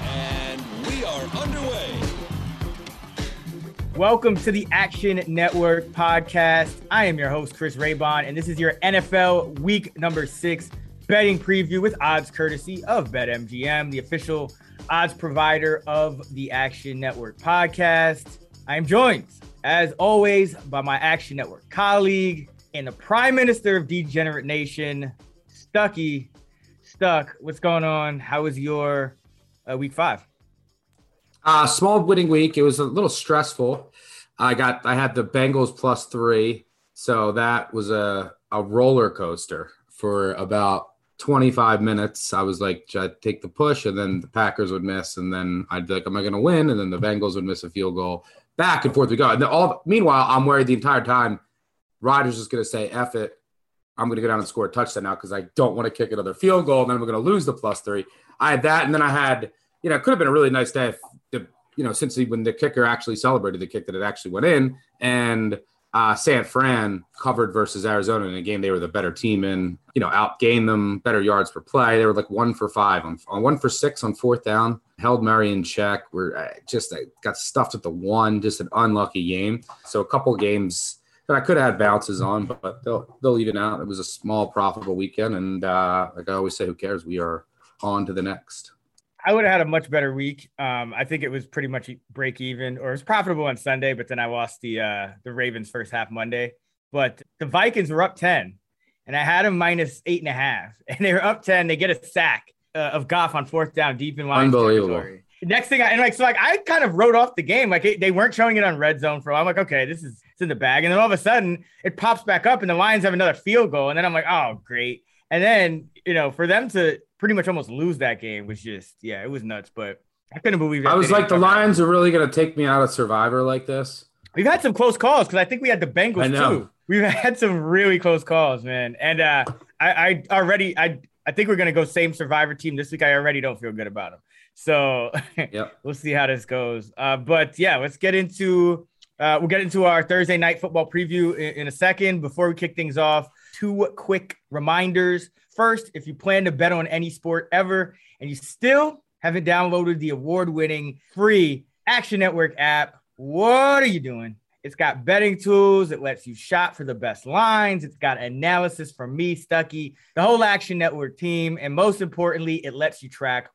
And we are underway. Welcome to the Action Network podcast. I am your host, Chris Raybon, and this is your NFL week number six betting preview with odds courtesy of BetMGM, the official odds provider of the Action Network podcast. I am joined, as always, by my Action Network colleague and the Prime Minister of Degenerate Nation, Stuckey. Stuck, what's going on? How was your uh, week five? Uh, small winning week. It was a little stressful. I got I had the Bengals plus three, so that was a a roller coaster for about 25 minutes. I was like, I'd take the push? And then the Packers would miss, and then I'd be like, am I going to win? And then the Bengals would miss a field goal. Back and forth we go. And all meanwhile, I'm worried the entire time. Rodgers is going to say, "F it." I'm going to go down and score a touchdown now because I don't want to kick another field goal. And then we're going to lose the plus three. I had that. And then I had, you know, it could have been a really nice day if you know, since he, when the kicker actually celebrated the kick that it actually went in and uh, San Fran covered versus Arizona in a game they were the better team in, you know, outgained them, better yards per play. They were like one for five on, on one for six on fourth down, held Murray in check. We're uh, just uh, got stuffed at the one, just an unlucky game. So a couple games that I could have had bounces on, but they'll they'll even out. It was a small profitable weekend, and uh, like I always say, who cares? We are on to the next. I would have had a much better week. Um, I think it was pretty much break even, or it was profitable on Sunday, but then I lost the uh, the Ravens first half Monday. But the Vikings were up ten, and I had them minus eight and a half, and they were up ten. They get a sack uh, of Goff on fourth down, deep in line. Unbelievable. Territory. Next thing, I, and like so, like I kind of wrote off the game. Like it, they weren't showing it on red zone for. a while. I'm like, okay, this is it's in the bag, and then all of a sudden it pops back up, and the Lions have another field goal, and then I'm like, oh, great. And then you know, for them to pretty much almost lose that game was just, yeah, it was nuts. But I couldn't believe it. I was like, the Lions are really going to take me out of Survivor like this. We've had some close calls because I think we had the Bengals too. We've had some really close calls, man. And uh, I, I already, I, I think we're gonna go same Survivor team this week. I already don't feel good about them. So yep. we'll see how this goes. Uh, but yeah, let's get into uh, we'll get into our Thursday night football preview in, in, a second. Before we kick things off, two quick reminders. First, if you plan to bet on any sport ever and you still haven't downloaded the award winning free Action Network app, what are you doing? It's got betting tools. It lets you shop for the best lines. It's got analysis from me, Stuckey, the whole Action Network team. And most importantly, it lets you track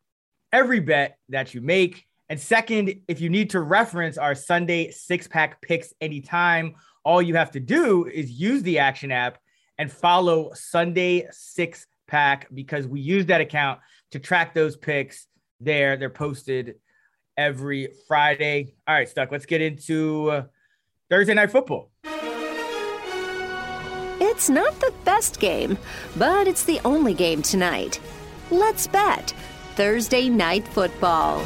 every bet that you make. And second, if you need to reference our Sunday six pack picks anytime, all you have to do is use the Action app and follow Sunday six pack because we use that account to track those picks there. They're posted every Friday. All right, Stuck, let's get into uh, Thursday Night Football. It's not the best game, but it's the only game tonight. Let's bet. Thursday Night Football.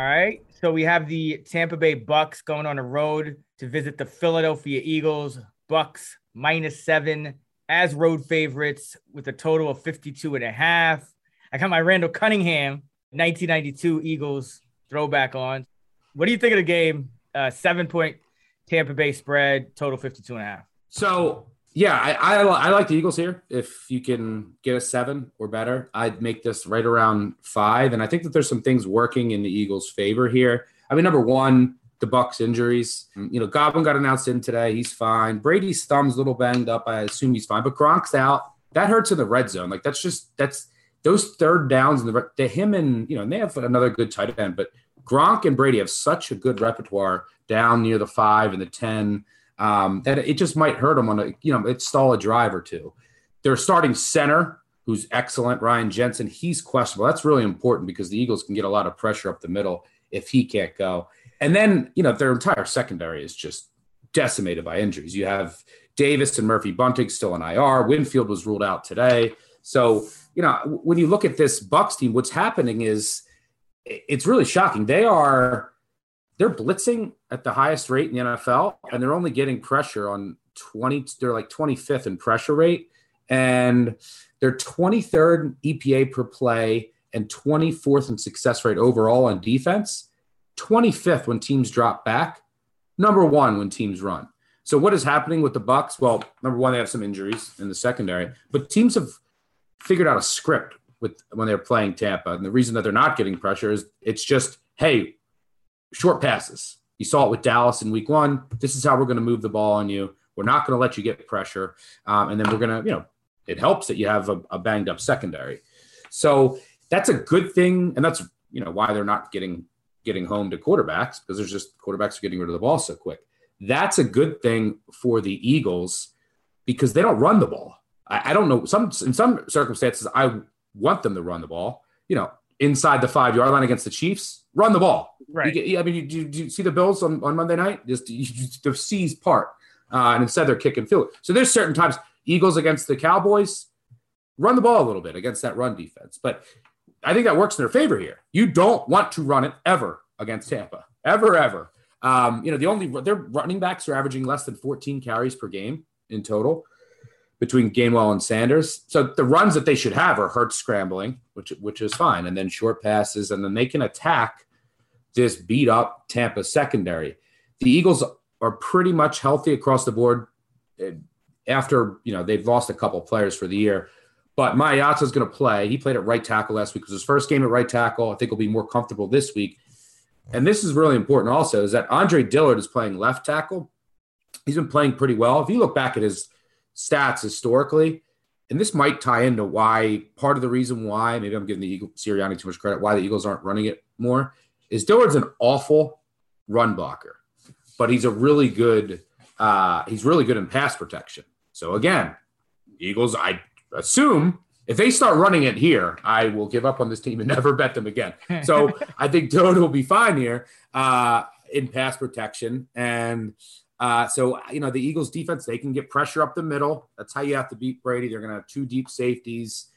All right. So we have the Tampa Bay Bucks going on a road to visit the Philadelphia Eagles. Bucks minus seven as road favorites with a total of 52 and a half. I got my Randall Cunningham 1992 Eagles throwback on. What do you think of the game? Uh, seven point Tampa Bay spread, total 52 and a half. So yeah, I, I, I like the Eagles here. If you can get a seven or better, I'd make this right around five. And I think that there's some things working in the Eagles' favor here. I mean, number one, the Bucks injuries. You know, Godwin got announced in today. He's fine. Brady's thumb's a little banged up. I assume he's fine. But Gronk's out. That hurts in the red zone. Like that's just that's those third downs in the to him and you know, and they have another good tight end, but Gronk and Brady have such a good repertoire down near the five and the ten um, that it just might hurt them on a you know it stall a drive or two. Their starting center, who's excellent, Ryan Jensen, he's questionable. That's really important because the Eagles can get a lot of pressure up the middle if he can't go. And then you know their entire secondary is just decimated by injuries. You have Davis and Murphy Bunting still in IR. Winfield was ruled out today. So, you know, when you look at this Bucks team, what's happening is it's really shocking. They are they're blitzing at the highest rate in the NFL, and they're only getting pressure on 20, they're like 25th in pressure rate, and they're 23rd EPA per play and 24th in success rate overall on defense, 25th when teams drop back, number one when teams run. So what is happening with the Bucks? Well, number one, they have some injuries in the secondary, but teams have figured out a script with when they're playing Tampa. And the reason that they're not getting pressure is it's just, hey, short passes. You saw it with Dallas in week one. This is how we're going to move the ball on you. We're not going to let you get pressure. Um, and then we're going to, you know, it helps that you have a, a banged up secondary. So that's a good thing. And that's, you know, why they're not getting getting home to quarterbacks because there's just quarterbacks are getting rid of the ball so quick. That's a good thing for the Eagles because they don't run the ball. I, I don't know. Some in some circumstances, I want them to run the ball. You know, inside the five yard line against the Chiefs, run the ball. Right. I mean, you, you, you, see the Bills on, on Monday night? Just you, the C's part, uh, and instead they're kicking field. So there's certain times Eagles against the Cowboys, run the ball a little bit against that run defense. But I think that works in their favor here. You don't want to run it ever against Tampa, ever, ever. Um, you know, the only their running backs are averaging less than 14 carries per game in total between Gainwell and Sanders. So the runs that they should have are Hurts scrambling, which which is fine, and then short passes, and then they can attack this beat up Tampa secondary. The Eagles are pretty much healthy across the board. Eh, after you know they've lost a couple players for the year, but Mailata is going to play. He played at right tackle last week. It was his first game at right tackle. I think he'll be more comfortable this week. And this is really important also is that Andre Dillard is playing left tackle. He's been playing pretty well. If you look back at his stats historically, and this might tie into why part of the reason why maybe I'm giving the Eagle Sirianni too much credit why the Eagles aren't running it more is Dillard's an awful run blocker, but he's a really good uh, he's really good in pass protection. So again, Eagles I assume if they start running it here, I will give up on this team and never bet them again. So I think Dillard will be fine here uh, in pass protection and. Uh, so, you know, the Eagles defense, they can get pressure up the middle. That's how you have to beat Brady. They're going to have two deep safeties.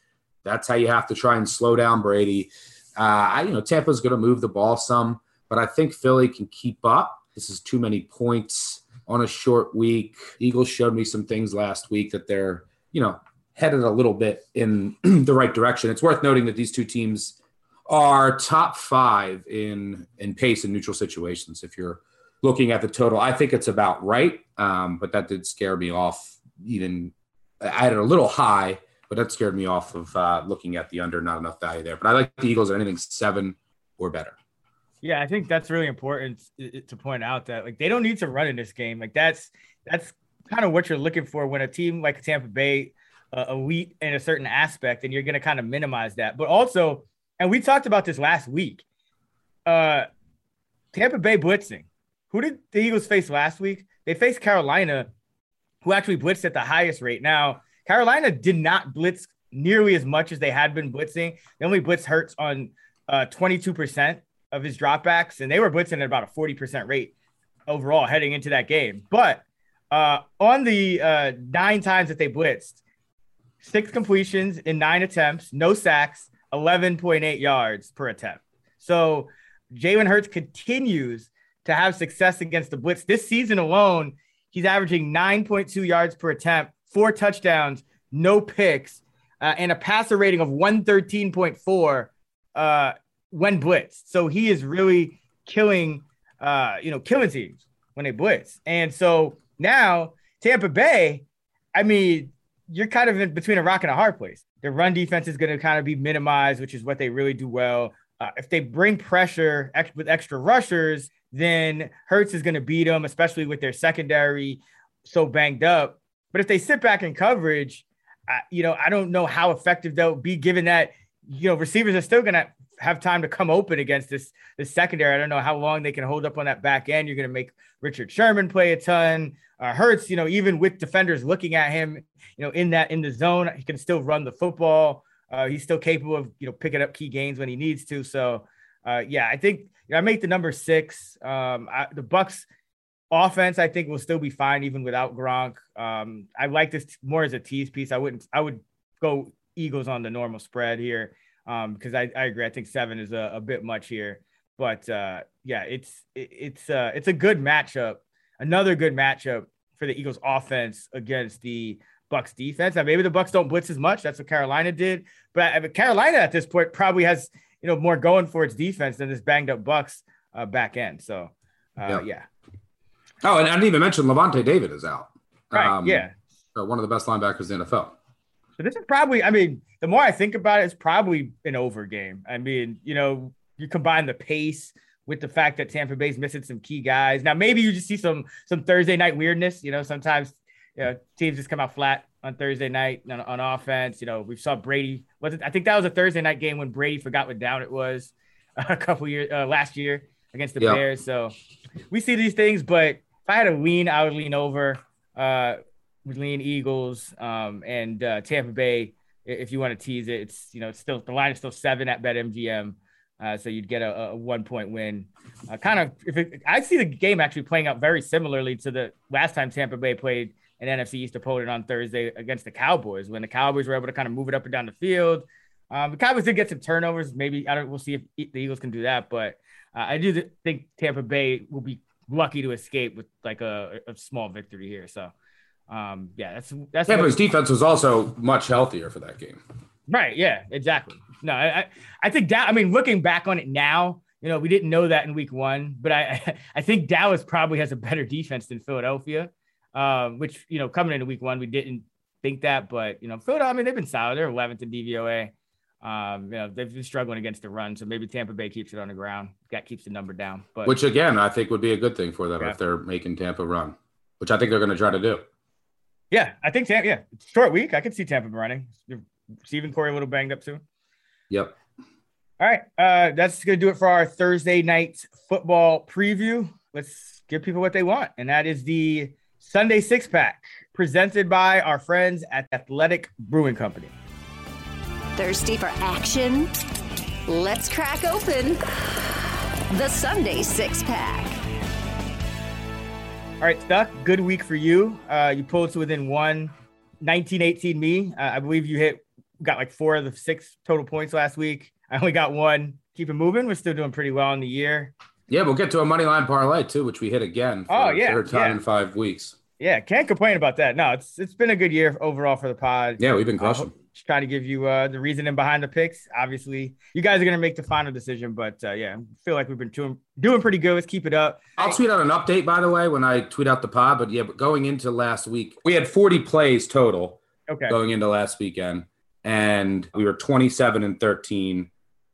That's how you have to try and slow down Brady. Uh, I, you know, Tampa's going to move the ball some, but I think Philly can keep up. This is too many points on a short week. Eagles showed me some things last week that they're, you know, headed a little bit in the right direction. It's worth noting that these two teams are top five in in pace in neutral situations. If you're looking at the total, I think it's about right. Um, but that did scare me off. Even I had it a little high, but that scared me off of uh, looking at the under. Not enough value there. But I like the Eagles at anything seven or better. Yeah, I think that's really important to point out that like they don't need to run in this game. Like that's that's kind of what you're looking for when a team like Tampa Bay uh, elite in a certain aspect, and you're going to kind of minimize that. But also, and we talked about this last week. Uh, Tampa Bay blitzing who did the Eagles face last week? They faced Carolina, who actually blitzed at the highest rate. Now, Carolina did not blitz nearly as much as they had been blitzing. They only blitzed Hurts on uh, 22% of his dropbacks, and they were blitzing at about a 40% rate overall heading into that game. But uh, on the uh, nine times that they blitzed, six completions in nine attempts, no sacks, 11.8 yards per attempt. So Jalen Hurts continues to have success against the blitz. This season alone, he's averaging 9.2 yards per attempt, four touchdowns, no picks, uh, and a passer rating of 113.4 uh, when blitzed. So he is really killing, uh, you know, killing teams when they blitz. And so now Tampa Bay, I mean, you're kind of in between a rock and a hard place. Their run defense is going to kind of be minimized, which is what they really do well. Uh, if they bring pressure ex- with extra rushers, then Hurts is going to beat them, especially with their secondary so banged up. But if they sit back in coverage, I, you know, I don't know how effective they'll be given that, you know, receivers are still going to have time to come open against this, this secondary. I don't know how long they can hold up on that back end. You're going to make Richard Sherman play a ton. Uh, Hurts, you know, even with defenders looking at him, you know, in that, in the zone, he can still run the football. Uh, he's still capable of, you know, picking up key gains when he needs to. So, uh, yeah, I think I make the number six. Um, I, the Bucks offense, I think, will still be fine even without Gronk. Um, I like this more as a tease piece. I wouldn't. I would go Eagles on the normal spread here um, because I, I agree. I think seven is a, a bit much here, but uh, yeah, it's it, it's uh, it's a good matchup. Another good matchup for the Eagles offense against the Bucks defense. Now maybe the Bucks don't blitz as much. That's what Carolina did, but I Carolina at this point probably has you know more going for its defense than this banged up Bucks uh, back end. So uh, Yep. yeah, Oh, and I didn't even mention Lavonte David is out. right, Um, yeah. one of the best linebackers in the NFL. So this is probably, I mean, the more I think about it, it's probably an over game. I mean, you know, you combine the pace with the fact that Tampa Bay's missing some key guys. Now, maybe you just see some some Thursday night weirdness. You know, sometimes you know, teams just come out flat on Thursday night on, on offense. You know, we saw Brady. Was it? I think that was a Thursday night game when Brady forgot what down it was a couple years uh, last year against the Yeah. Bears. So we see these things, but if I had to lean, I would lean over. Uh, lean Eagles um, and uh, Tampa Bay. If you want to tease it, it's you know it's still the line is still seven at BetMGM, uh, so you'd get a, a one point win. Uh, kind of if it, I see the game actually playing out very similarly to the last time Tampa Bay played an NFC East opponent on Thursday against the Cowboys when the Cowboys were able to kind of move it up and down the field. Um, the Cowboys did get some turnovers. Maybe I don't. We'll see if the Eagles can do that, but uh, I do think Tampa Bay will be lucky to escape with like a, a small victory here. So. Um, yeah, that's that's Tampa's defense was also much healthier for that game. right. Yeah, exactly. No, I I, I think that I mean looking back on it now, you know, we didn't know that in week one, but I I think Dallas probably has a better defense than Philadelphia. Um, which you know, coming into week one, we didn't think that, but you know, Philadelphia, I mean, they've been solid. They're 11th in DVOA. Um, you know, they've been struggling against the run, so maybe Tampa Bay keeps it on the ground. That keeps the number down. But Which again, I think would be a good thing for them Yeah. if they're making Tampa run, which I think they're going to try to do. yeah, I think Tampa. Yeah, short week. I can see Tampa running. Stephen Corey a little banged up too. Yep. All right, uh, that's gonna do it for our Thursday night football preview. Let's give people what they want, and that is the Sunday six pack presented by our friends at Athletic Brewing Company. Thirsty for action? Let's crack open the Sunday six pack. All right, Stuck, good week for you. Uh, you pulled to within one, 1918 me. Uh, I believe you hit, got like four of the six total points last week. I only got one. Keep it moving. We're still doing pretty well in the year. Yeah, we'll get to a money line parlay too, which we hit again. For Oh, the yeah, third time yeah. in five weeks. Yeah, can't complain about that. No, it's it's been a good year overall for the pod. Yeah, we've been Uh, crushing. just trying to give you uh, the reasoning behind the picks. Obviously, you guys are gonna make the final decision, but uh, yeah, I feel like we've been doing doing pretty good. Let's keep it up. I'll tweet out an update, by the way, when I tweet out the pod. But yeah, but going into last week, we had 40 plays total Okay. going into last weekend, and we were 27 and 13,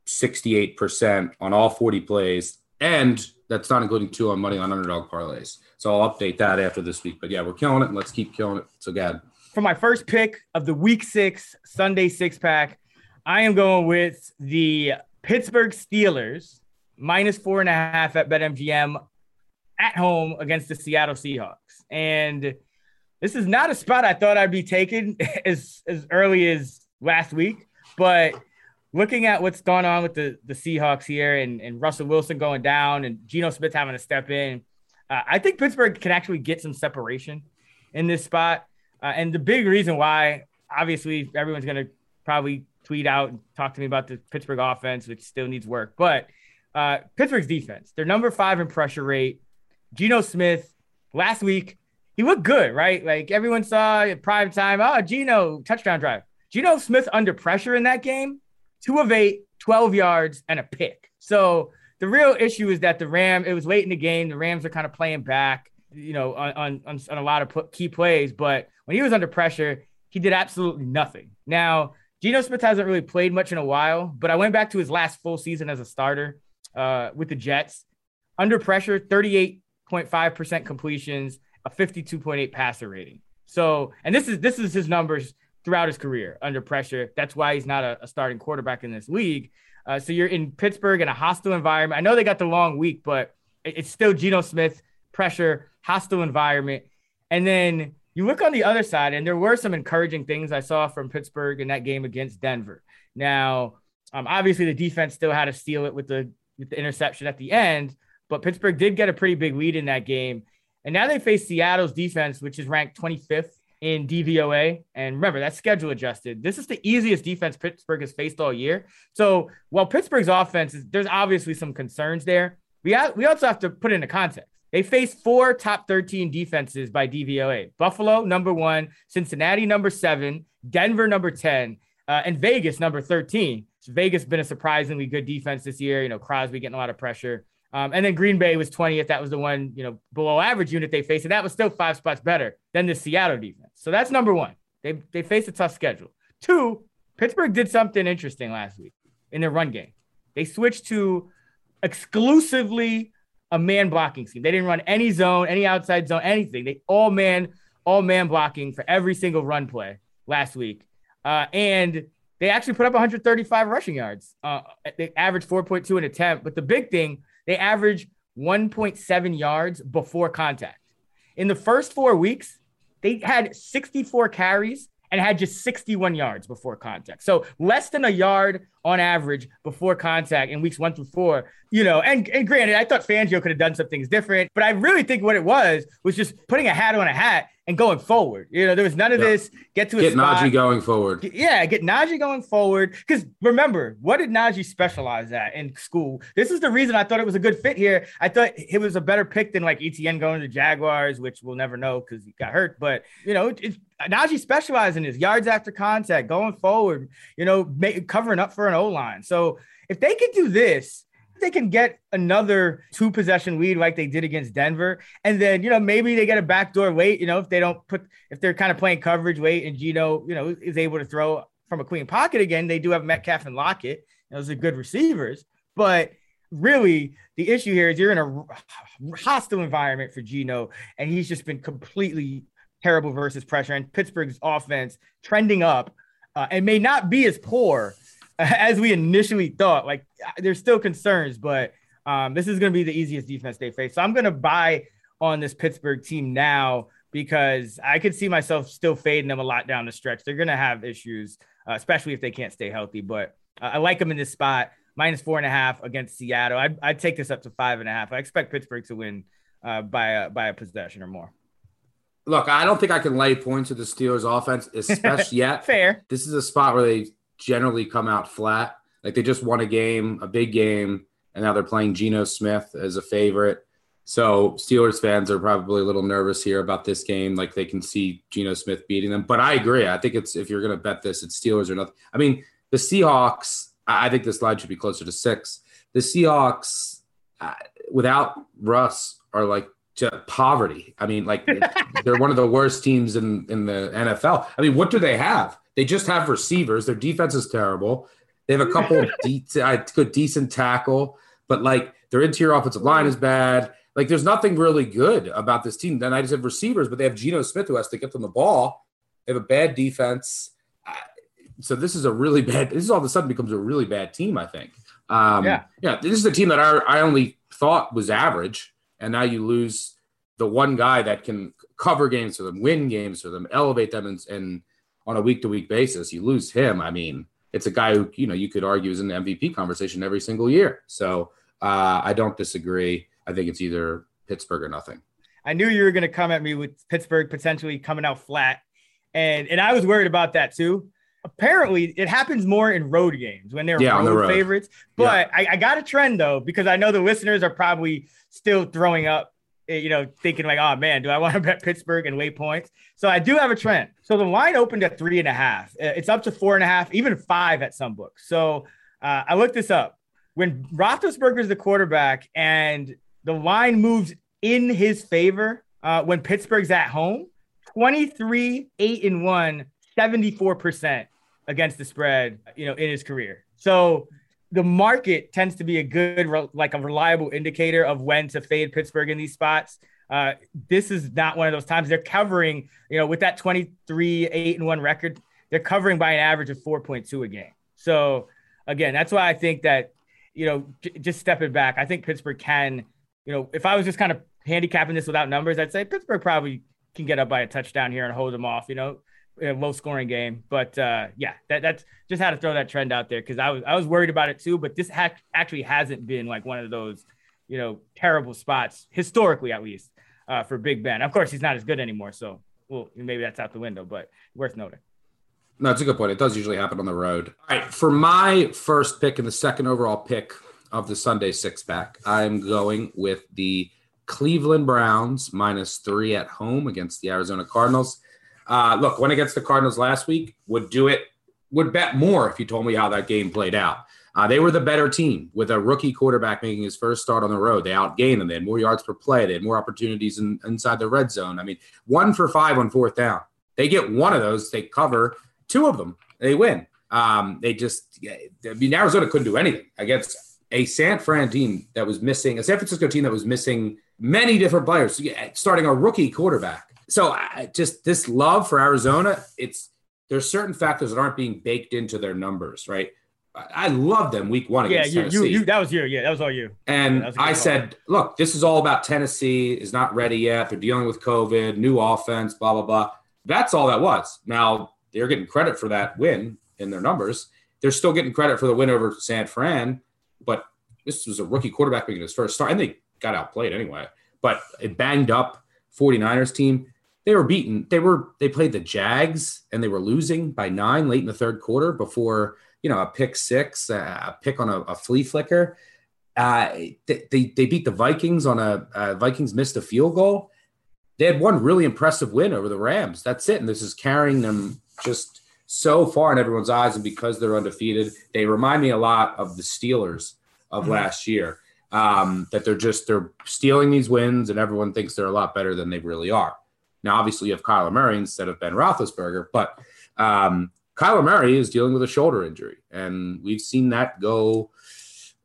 68% on all 40 plays. And that's not including two on money on underdog parlays. So I'll update that after this week. But yeah, we're killing it, and let's keep killing it. So, God. For my first pick of the Week Six Sunday six pack, I am going with the Pittsburgh Steelers minus four and a half at BetMGM at home against the Seattle Seahawks. And this is not a spot I thought I'd be taking as as early as last week, but looking at what's going on with the, the Seahawks here and, and Russell Wilson going down and Geno Smith having to step in, uh, I think Pittsburgh can actually get some separation in this spot. Uh, and the big reason why, obviously, everyone's going to probably tweet out and talk to me about the Pittsburgh offense, which still needs work. But uh, Pittsburgh's defense, they're number five in pressure rate. Geno Smith last week, he looked good, right? Like everyone saw at prime time, oh, Geno, touchdown drive. Geno Smith under pressure in that game, two of eight, 12 yards, and a pick. So the real issue is that the Ram, it was late in the game. The Rams are kind of playing back, you know, on, on, on, a lot of key plays. But when he was under pressure, he did absolutely nothing. Now, Geno Smith hasn't really played much in a while, but I went back to his last full season as a starter uh, with the Jets. Under pressure, 38.5% completions, a 52.8 passer rating. So, and this is this is his numbers throughout his career under pressure. That's why he's not a, a starting quarterback in this league. Uh, so you're in Pittsburgh in a hostile environment. I know they got the long week, but it- it's still Geno Smith pressure, hostile environment. And then you look on the other side, and there were some encouraging things I saw from Pittsburgh in that game against Denver. Now, um, obviously the defense still had to steal it with the with the interception at the end, but Pittsburgh did get a pretty big lead in that game. And now they face Seattle's defense, which is ranked 25th in DVOA. And remember, that's schedule adjusted. This is the easiest defense Pittsburgh has faced all year. So while Pittsburgh's offense is, there's obviously some concerns there. We, ha- we also have to put into context. They face four top 13 defenses by DVOA Buffalo, number one, Cincinnati, number seven, Denver, number 10, uh, and Vegas, number 13. So Vegas been a surprisingly good defense this year. You know, Crosby getting a lot of pressure. Um, and then Green Bay was 20th. That was the one, you know, below average unit they faced. And that was still five spots better than the Seattle defense. So that's number one. They, they faced a tough schedule. Two, Pittsburgh did something interesting last week in their run game. They switched to exclusively a man blocking scheme. They didn't run any zone, any outside zone, anything. They all man, all man blocking for every single run play last week. Uh, and they actually put up 135 rushing yards. Uh, they averaged 4.2 an attempt. But the big thing, they averaged 1.7 yards before contact. In the first four weeks, they had 64 carries and had just 61 yards before contact. So less than a yard on average before contact in weeks one through four. You know, and, and granted, I thought Fangio could have done some things different, but I really think what it was was just putting a hat on a hat and going forward. You know, there was none of this get to a Get spot. Najee going forward. Yeah, get Najee going forward. Because remember, what did Najee specialize at in school? This is the reason I thought it was a good fit here. I thought it was a better pick than like Etienne going to Jaguars, which we'll never know because he got hurt. But you know, it, Najee specialized in his yards after contact, going forward. You know, make, covering up for an O line. So if they could do this, they can get another two possession lead like they did against Denver. And then, you know, maybe they get a backdoor late, you know, if they don't put, if they're kind of playing coverage late and Geno, you know, is able to throw from a clean pocket again, they do have Metcalf and Lockett. Those are good receivers. But really, the issue here is you're in a hostile environment for Geno, and he's just been completely terrible versus pressure. And Pittsburgh's offense trending up uh, and may not be as poor as we initially thought. Like there's still concerns, but um, this is going to be the easiest defense they face. So I'm going to buy on this Pittsburgh team now because I could see myself still fading them a lot down the stretch. They're going to have issues, uh, especially if they can't stay healthy. But uh, I like them in this spot, minus four and a half against Seattle. I'd, I'd take this up to five and a half. I expect Pittsburgh to win uh, by a, by a possession or more. Look, I don't think I can lay points with the Steelers offense, especially yet. Fair. This is a spot where they generally come out flat. Like they just won a game, a big game, and now they're playing Geno Smith as a favorite. So Steelers fans are probably a little nervous here about this game. Like they can see Geno Smith beating them. But I agree. I think it's if you're going to bet this, it's Steelers or nothing. I mean, the Seahawks. I think this line should be closer to six. The Seahawks, uh, without Russ, are like poverty. I mean, like they're one of the worst teams in in the NFL. I mean, what do they have? They just have receivers. Their defense is terrible. They have a couple de- uh, good decent tackle, but like their interior offensive line is bad. Like there's nothing really good about this team. Then I just have receivers, but they have Geno Smith who has to get them the ball. They have a bad defense. So this is a really bad. This is all of a sudden becomes a really bad team. I think. Um, yeah, yeah. This is a team that I, I only thought was average, and now you lose the one guy that can cover games for them, win games for them, elevate them, and, and on a week to week basis. You lose him. I mean, it's a guy who you know you could argue is in the MVP conversation every single year. So uh, I don't disagree. I think it's either Pittsburgh or nothing. I knew you were going to come at me with Pittsburgh potentially coming out flat, and and I was worried about that too. Apparently, it happens more in road games when they're yeah, road, the road, favorites. But yeah. I, I got a trend though because I know the listeners are probably still throwing up you know, thinking like, oh man, do I want to bet Pittsburgh and lay points? So I do have a trend. So the line opened at three and a half. It's up to four and a half, even five at some books. So uh, I looked this up. When Roethlisberger is the quarterback and the line moves in his favor uh, when Pittsburgh's at home, 23, 8 and 1, 74% against the spread, you know, in his career. So the market tends to be a good, like a reliable indicator of when to fade Pittsburgh in these spots. Uh, this is not one of those times. They're covering, you know, with that 23, 8 and 1 record, they're covering by an average of 4.2 a game. So, again, that's why I think that, you know, j- just stepping back, I think Pittsburgh can, you know, if I was just kind of handicapping this without numbers, I'd say Pittsburgh probably can get up by a touchdown here and hold them off, you know a low scoring game. But uh, yeah, that, that's just had to throw that trend out there because I was I was worried about it too. But this ha- actually hasn't been like one of those you know terrible spots historically at least uh, for Big Ben. Of course, he's not as good anymore, so well, maybe that's out the window, but worth noting. No, that's a good point. It does usually happen on the road. All right, for my first pick and the second overall pick of the Sunday six pack, I'm going with the Cleveland Browns minus three at home against the Arizona Cardinals. Uh, look, went against the Cardinals last week. Would do it. Would bet more if you told me how that game played out. Uh, they were the better team with a rookie quarterback making his first start on the road. They outgained them. They had more yards per play. They had more opportunities in, inside the red zone. I mean, one for five on fourth down. They get one of those. They cover two of them. They win. Um, they just, I mean, Arizona couldn't do anything against a San Fran team that was missing, a San Francisco team that was missing many different players, starting a rookie quarterback. So I, just this love for Arizona, it's there's certain factors that aren't being baked into their numbers, right? I love them week one Yeah, against you, Tennessee. you, you, that was you. Yeah, that was all you. And Yeah, I call. said, look, this is all about Tennessee is not ready yet. They're dealing with COVID, new offense, blah, blah, blah. That's all that was. Now they're getting credit for that win in their numbers. They're still getting credit for the win over San Fran, but this was a rookie quarterback making his first start, and they got outplayed anyway. But it banged up 49ers team, they were beaten. They were they played the Jags and they were losing by nine late in the third quarter before you know a pick six, a pick on a, a flea flicker. Uh, they, they they beat the Vikings on a uh, Vikings missed a field goal. They had one really impressive win over the Rams. That's it, and this is carrying them just so far in everyone's eyes. And because they're undefeated, they remind me a lot of the Steelers of last year. Um, that they're just they're stealing these wins, and everyone thinks they're a lot better than they really are. Now, obviously, you have Kyler Murray instead of Ben Roethlisberger, but um, Kyler Murray is dealing with a shoulder injury, and we've seen that go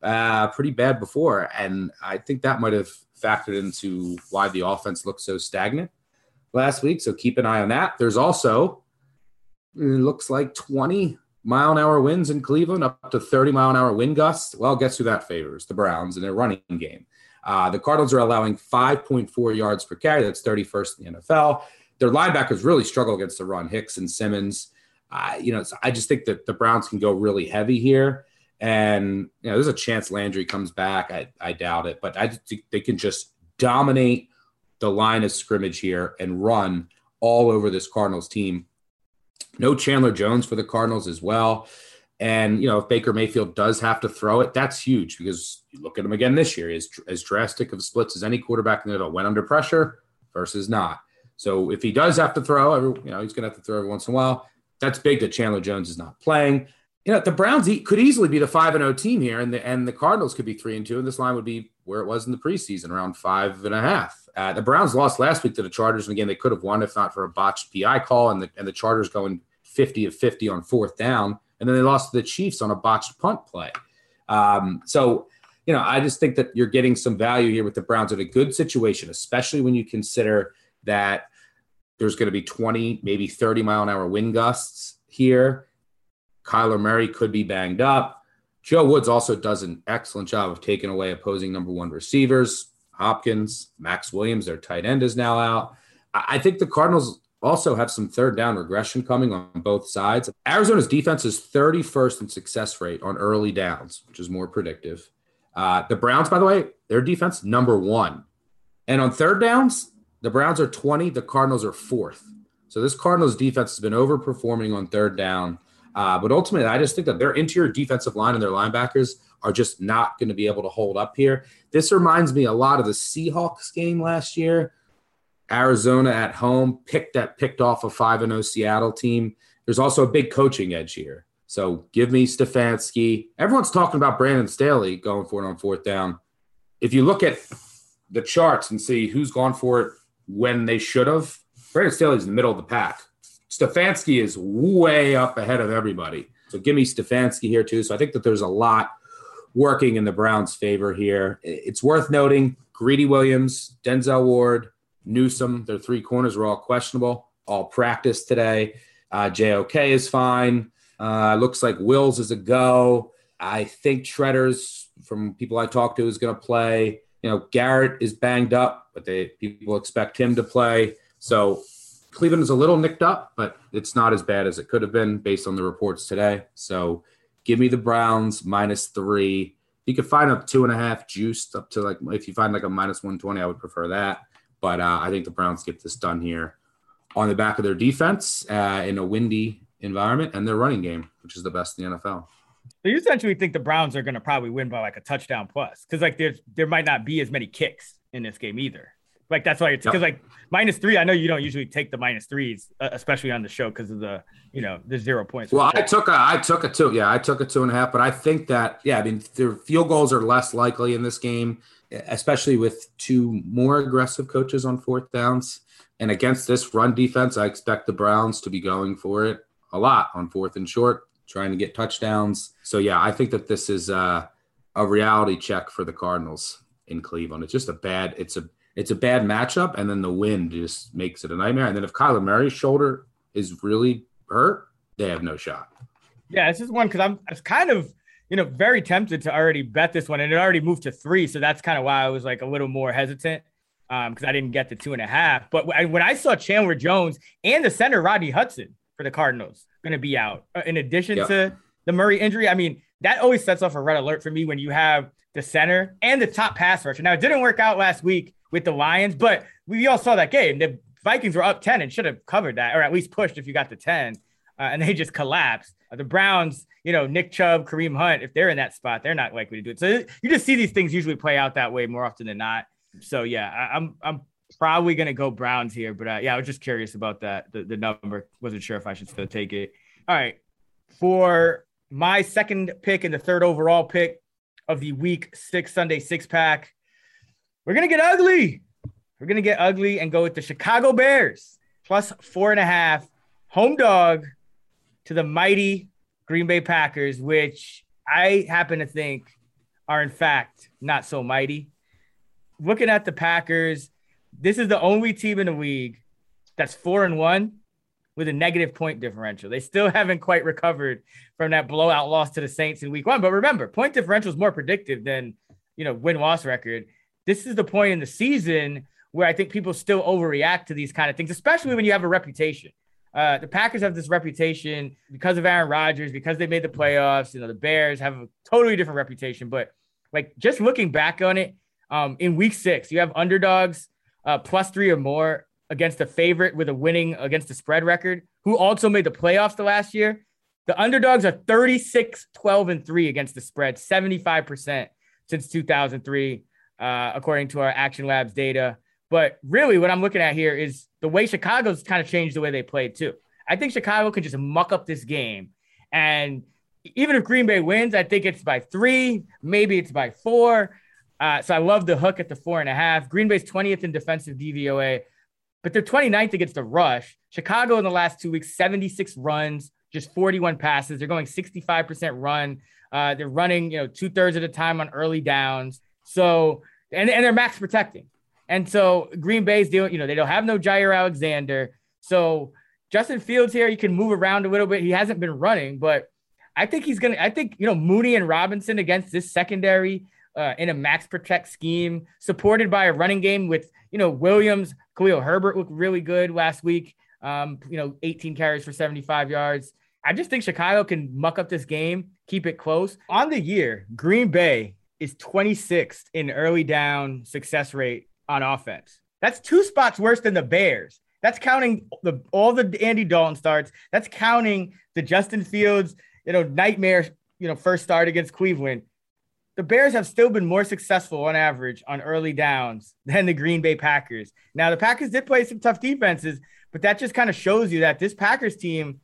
uh, pretty bad before. And I think that might have factored into why the offense looked so stagnant last week. So keep an eye on that. There's also it looks like 20 mile an hour winds in Cleveland, up to 30 mile an hour wind gusts. Well, guess who that favors? The Browns in their running game. Uh, the Cardinals are allowing 5.4 yards per carry. That's 31st in the NFL. Their linebackers really struggle against the run. Hicks and Simmons. Uh, you know, I just think that the Browns can go really heavy here. And you know, there's a chance Landry comes back. I, I doubt it, but I think they can just dominate the line of scrimmage here and run all over this Cardinals team. No Chandler Jones for the Cardinals as well. And, you know, if Baker Mayfield does have to throw it, that's huge because you look at him again this year. Is as drastic of splits as any quarterback in the NFL went under pressure versus not. So if he does have to throw, every, you know, he's going to have to throw every once in a while. That's big that Chandler Jones is not playing. You know, the Browns could easily be the five and zero team here, and the and the Cardinals could be three and two, and this line would be where it was in the preseason, around five and a half. Uh, the Browns lost last week to the Chargers, and again, they could have won if not for a botched PI call, and the and the Chargers going fifty of fifty on fourth down, and then they lost to the Chiefs on a botched punt play. Um, so, you know, I just think that you're getting some value here with the Browns in a good situation, especially when you consider that there's going to be 20, maybe 30 mile an hour wind gusts here. Kyler Murray could be banged up. Joe Woods also does an excellent job of taking away opposing number one receivers. Hopkins, Maxx Williams, their tight end is now out. I I think the Cardinals also have some third down regression coming on both sides. Arizona's defense is 31st in success rate on early downs, which is more predictive. Uh, the Browns, by the way, their defense number one. And on third downs, the Browns are 20, the Cardinals are fourth. So this Cardinals defense has been overperforming on third down. Uh, but ultimately, I just think that their interior defensive line and their linebackers are just not going to be able to hold up here. This reminds me a lot of the Seahawks game last year. Arizona at home picked that picked off a 5 0 Seattle team. There's also a big coaching edge here. So give me Stefanski. Everyone's talking about Brandon Staley going for it on fourth down. If you look at the charts and see who's gone for it when they should have, Brandon Staley's in the middle of the pack. Stefanski is way up ahead of everybody. So give me Stefanski here too. So I think that there's a lot working in the Browns' favor here. It's worth noting Greedy Williams, Denzel Ward, Newsome, their three corners were all questionable, all practice today. Uh, JOK is fine. Uh, looks like Wills is a go. I think Shredders, from people I talked to, is going to play. You know, Garrett is banged up, but they people expect him to play. So Cleveland is a little nicked up, but it's not as bad as it could have been based on the reports today. So give me the Browns minus three. You could find up two and a half juiced up to like if you find like a minus one twenty, I would prefer that. But uh, I think the Browns get this done here on the back of their defense uh, in a windy environment and their running game, which is the best in the NFL. So you essentially think the Browns are going to probably win by like a touchdown plus because like there's there might not be as many kicks in this game either. Like that's why it's because Yep. like minus three. I know you don't usually take the minus threes, uh, especially on the show because of the you know the zero points. Well, I took a I took a two. Yeah, I took a two and a half, but I think that yeah, I mean the field goals are less likely in this game, especially with two more aggressive coaches on fourth downs. And against this run defense, I expect the Browns to be going for it a lot on fourth and short, trying to get touchdowns. So yeah, I think that this is uh, a reality check for the Cardinals in Cleveland. It's just a bad. It's a it's a bad matchup, and then the wind just makes it a nightmare. And then if Kyler Murray's shoulder is really hurt, they have no shot. Yeah, this is one because I'm I was kind of you know very tempted to already bet this one, and it already moved to three, so that's kind of why I was like a little more hesitant because I didn't get the two and a half. But when I, when I saw Chandler Jones and the center Rodney Hudson for the Cardinals going to be out, uh, in addition Yep. to the Murray injury, I mean that always sets off a red alert for me when you have the center and the top pass rusher. Now it didn't work out last week with the Lions, but we all saw that game. The Vikings were up ten and should have covered that, or at least pushed if you got the ten uh, and they just collapsed. Uh, the Browns, you know, Nick Chubb, Kareem Hunt, if they're in that spot, they're not likely to do it. So you just see these things usually play out that way more often than not. So yeah, I, I'm I'm probably gonna go Browns here, but uh, yeah, I was just curious about that. The, the number wasn't sure if I should still take it. All right, for my second pick and the third overall pick of the Week Six Sunday six pack, we're gonna get ugly. We're gonna get ugly and go with the Chicago Bears plus four and a half home dog to the mighty Green Bay Packers, which I happen to think are in fact not so mighty. Looking at the Packers, this is the only team in the league that's four and one with a negative point differential. They still haven't quite recovered from that blowout loss to the Saints in week one. But remember, point differential is more predictive than you know win-loss record. This is the point in the season where I think people still overreact to these kind of things, especially when you have a reputation. Uh, the Packers have this reputation because of Aaron Rodgers, because they made the playoffs. You know, the Bears have a totally different reputation. But like just looking back on it, um, in week six, you have underdogs uh, plus three or more against a favorite with a winning against the spread record, who also made the playoffs the last year. The underdogs are 36, 12, and 3 against the spread, 75% since 2003, uh, according to our Action Labs data. But really, what I'm looking at here is the way Chicago's kind of changed the way they played, too. I think Chicago could just muck up this game. And even if Green Bay wins, I think it's by three, maybe it's by four. Uh, so I love the hook at the four and a half. Green Bay's 20th in defensive DVOA, but they're 29th against the rush. Chicago in the last two weeks, 76 runs, just 41 passes. They're going 65% run. Uh, they're running, you know, two thirds of the time on early downs. So, and, and they're max protecting. And so Green Bay's doing, you know, they don't have no Jaire Alexander. So Justin Fields here, you can move around a little bit. He hasn't been running, but I think he's to, I think, you know, Mooney and Robinson against this secondary uh, in a max protect scheme, supported by a running game with, you know, Williams, Khalil Herbert looked really good last week. Um, you know, 18 carries for 75 yards. I just think Chicago can muck up this game, keep it close. On the year, Green Bay is 26th in early down success rate on offense. That's two spots worse than the Bears. That's counting the all the Andy Dalton starts. That's counting the Justin Fields, you know, nightmare, you know, first start against Cleveland. The Bears have still been more successful on average on early downs than the Green Bay Packers. Now, the Packers did play some tough defenses, but that just kind of shows you that this Packers team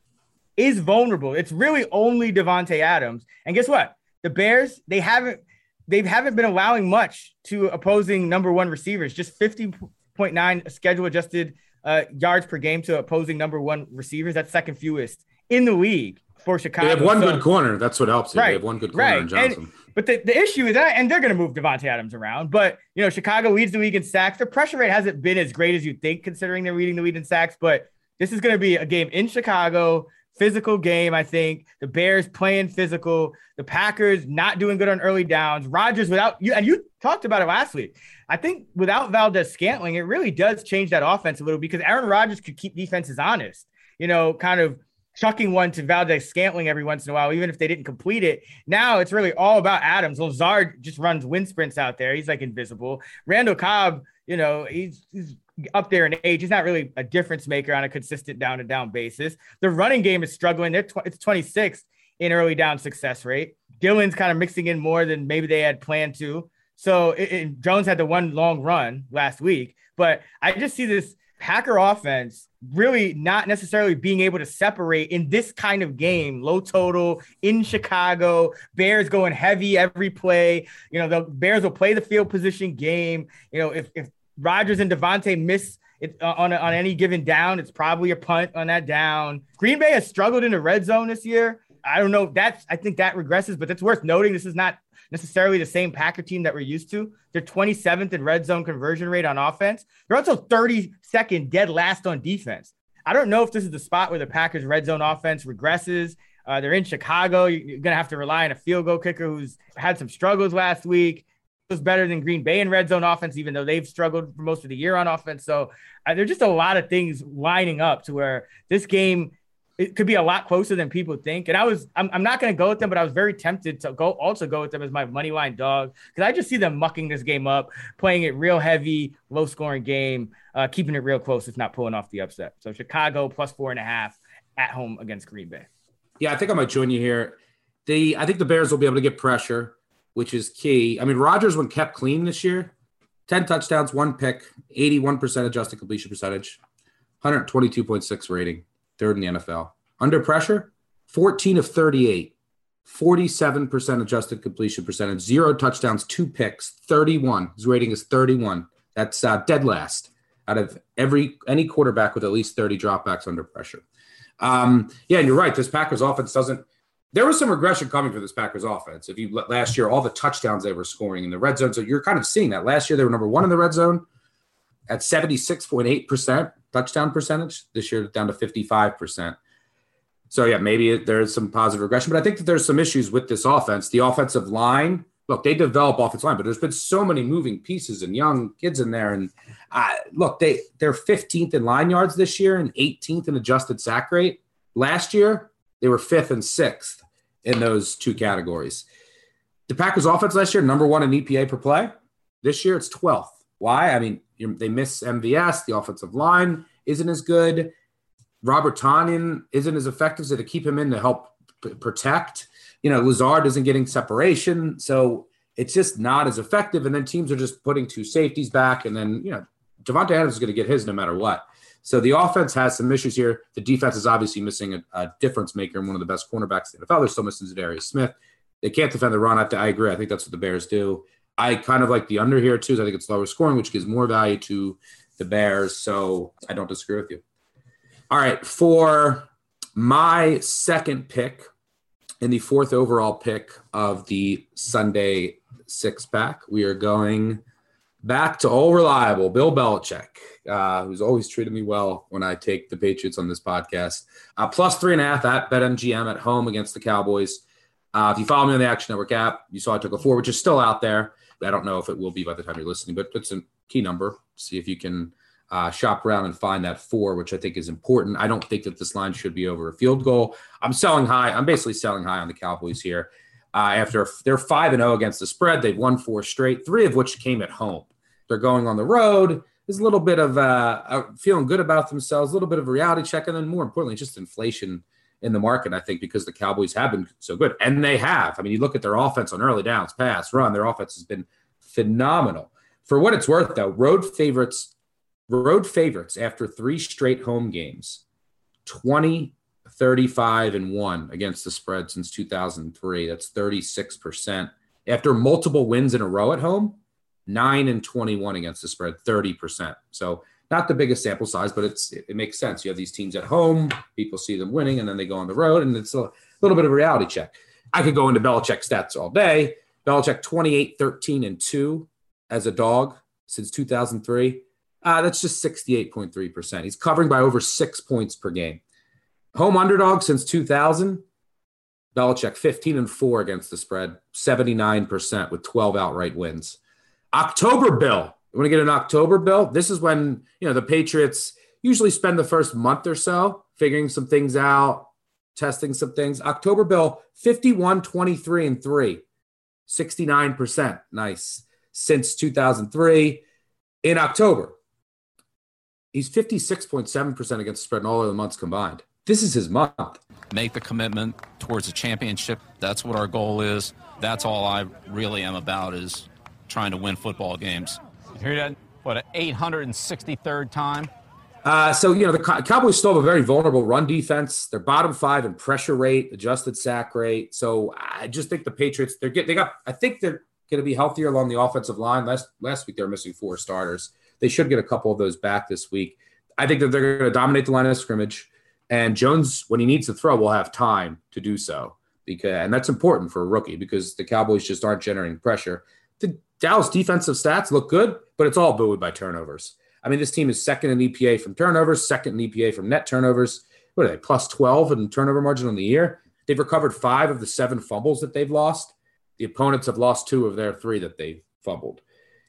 is vulnerable. It's really only Davante Adams. And guess what? The Bears, they haven't they haven't been allowing much to opposing number one receivers, just 50.9 schedule adjusted uh, yards per game to opposing number one receivers. That's second fewest in the league for Chicago. They have one So- good corner. That's what helps. Right, They have one good corner right. in Johnson. And, but the, the issue is that, and they're going to move Davante Adams around. But you know, Chicago leads the league in sacks. Their pressure rate hasn't been as great as you think, considering they're leading the lead in sacks. But this is going to be a game in Chicago, physical game. I think the Bears playing physical, the Packers not doing good on early downs. Rodgers without you, and you talked about it last week. I think without Valdes-Scantling, it really does change that offense a little because Aaron Rodgers could keep defenses honest. You know, kind of chucking one to Valdes-Scantling every once in a while, even if they didn't complete it. Now it's really all about Adams. Lazard just runs wind sprints out there. He's like invisible. Randall Cobb, you know, he's, he's up there in age. He's not really a difference maker on a consistent down and down basis. The running game is struggling. They're tw- it's 26 in early down success rate. Dillon's kind of mixing in more than maybe they had planned to. So it, it, Jones had the one long run last week, but I just see this Packer offense really not necessarily being able to separate in this kind of game, low total in Chicago, Bears going heavy every play. You know, the Bears will play the field position game. You know, if, if Rodgers and Davante miss it uh, on, a, on any given down, it's probably a punt on that down. Green Bay has struggled in the red zone this year. I don't know. That's I think that regresses, but that's worth noting. This is not necessarily the same Packer team that we're used to. They're 27th in red zone conversion rate on offense. They're also 32nd dead last on defense. I don't know if this is the spot where the Packers red zone offense regresses. Uh, they're in Chicago. You're going to have to rely on a field goal kicker who's had some struggles last week. Was better than Green Bay in red zone offense, even though they've struggled for most of the year on offense. So uh, there's just a lot of things lining up to where this game it could be a lot closer than people think. And I was, I'm, I'm not going to go with them, but I was very tempted to go also go with them as my money line dog because I just see them mucking this game up, playing it real heavy, low scoring game, uh, keeping it real close, if not pulling off the upset. So Chicago plus four and a half at home against Green Bay. Yeah, I think I might join you here. The I think the Bears will be able to get pressure, which is key. I mean, Rodgers when kept clean this year, 10 touchdowns, one pick, 81% adjusted completion percentage, 122.6 rating third in the NFL. Under pressure, 14 of 38, 47% adjusted completion percentage, zero touchdowns, two picks, 31. His rating is 31. That's uh, dead last out of every any quarterback with at least 30 dropbacks under pressure. Um, yeah, and you're right. This Packers offense doesn't. There was some regression coming for this Packers offense. If you last year, all the touchdowns they were scoring in the red zone, so you're kind of seeing that. Last year, they were number one in the red zone at 76.8% touchdown percentage. This year, down to 55%. So, yeah, maybe there's some positive regression, but I think that there's some issues with this offense. The offensive line, look, they develop offensive line, but there's been so many moving pieces and young kids in there. And uh, look, they, they're 15th in line yards this year and 18th in adjusted sack rate. Last year, they were fifth and sixth in those two categories. The Packers offense last year, number one in EPA per play. This year, it's 12th. Why? I mean, they miss MVS. The offensive line isn't as good. Robert Tonyan isn't as effective, so to keep him in to help p- protect. You know, Lazard isn't getting separation, so it's just not as effective. And then teams are just putting two safeties back, and then you know, Davante Adams is going to get his no matter what. So the offense has some issues here. The defense is obviously missing a, a difference maker and one of the best cornerbacks in the NFL. They're still missing Za'Darius Smith. They can't defend the run. I, I agree. I think that's what the Bears do. I kind of like the under here too. I think it's lower scoring, which gives more value to the Bears. So I don't disagree with you. All right, for my second pick and the fourth overall pick of the Sunday six pack, we are going back to all reliable Bill Belichick, uh, who's always treated me well when I take the Patriots on this podcast. Uh, plus three and a half at BetMGM at home against the Cowboys. Uh, if you follow me on the Action Network app, you saw I took a four, which is still out there. I don't know if it will be by the time you're listening, but it's a key number. See if you can uh, shop around and find that four, which I think is important. I don't think that this line should be over a field goal. I'm selling high. I'm basically selling high on the Cowboys here. Uh, after they're five and zero oh against the spread, they've won four straight, three of which came at home. They're going on the road. There's a little bit of uh, feeling good about themselves, a little bit of a reality check, and then more importantly, just inflation in the market, I think, because the Cowboys have been so good. And they have. I mean, you look at their offense on early downs, pass, run, their offense has been phenomenal. For what it's worth, though, road favorites, road favorites after three straight home games, 20, 35, and one against the spread since 2003. That's 36%. After multiple wins in a row at home, nine and 21 against the spread, 30%. So not the biggest sample size, but it's it, makes sense. You have these teams at home, people see them winning, and then they go on the road, and it's a little bit of a reality check. I could go into Belichick stats all day. Belichick 28, 13, and 2 as a dog since 2003. Uh, that's just 68.3%. He's covering by over six points per game. Home underdog since 2000. Belichick 15 and 4 against the spread, 79% with 12 outright wins. October bill you want to get an October bill? This is when, you know, the Patriots usually spend the first month or so figuring some things out, testing some things. October bill 51, 23, and 3, 69%. Nice. Since 2003 in October. He's 56.7% against spread in all of the months combined. This is his month. Make the commitment towards a championship. That's what our goal is. That's all I really am about is trying to win football games. Hear that? What, an 863rd time? Uh, so, you know, the Cowboys still have a very vulnerable run defense. They're bottom five in pressure rate, adjusted sack rate. So I just think the Patriots, they're get, they got, I think they're going to be healthier along the offensive line. Last, last week, they were missing four starters. They should get a couple of those back this week. I think that they're going to dominate the line of scrimmage. And Jones, when he needs to throw, will have time to do so. Because and that's important for a rookie because the Cowboys just aren't generating pressure. Dallas defensive stats look good, but it's all buoyed by turnovers. I mean, this team is second in EPA from turnovers, second in EPA from net turnovers. What are they? Plus 12 in turnover margin on the year. They've recovered five of the seven fumbles that they've lost. The opponents have lost two of their three that they've fumbled.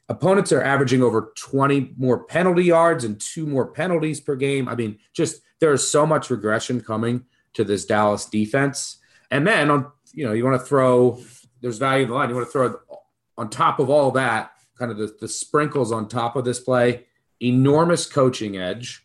Opponents are averaging over 20 more penalty yards and two more penalties per game. I mean, just there is so much regression coming to this Dallas defense. And then on, you know, you want to throw there's value in the line. You want to throw on top of all that, kind of the, the sprinkles on top of this play, enormous coaching edge,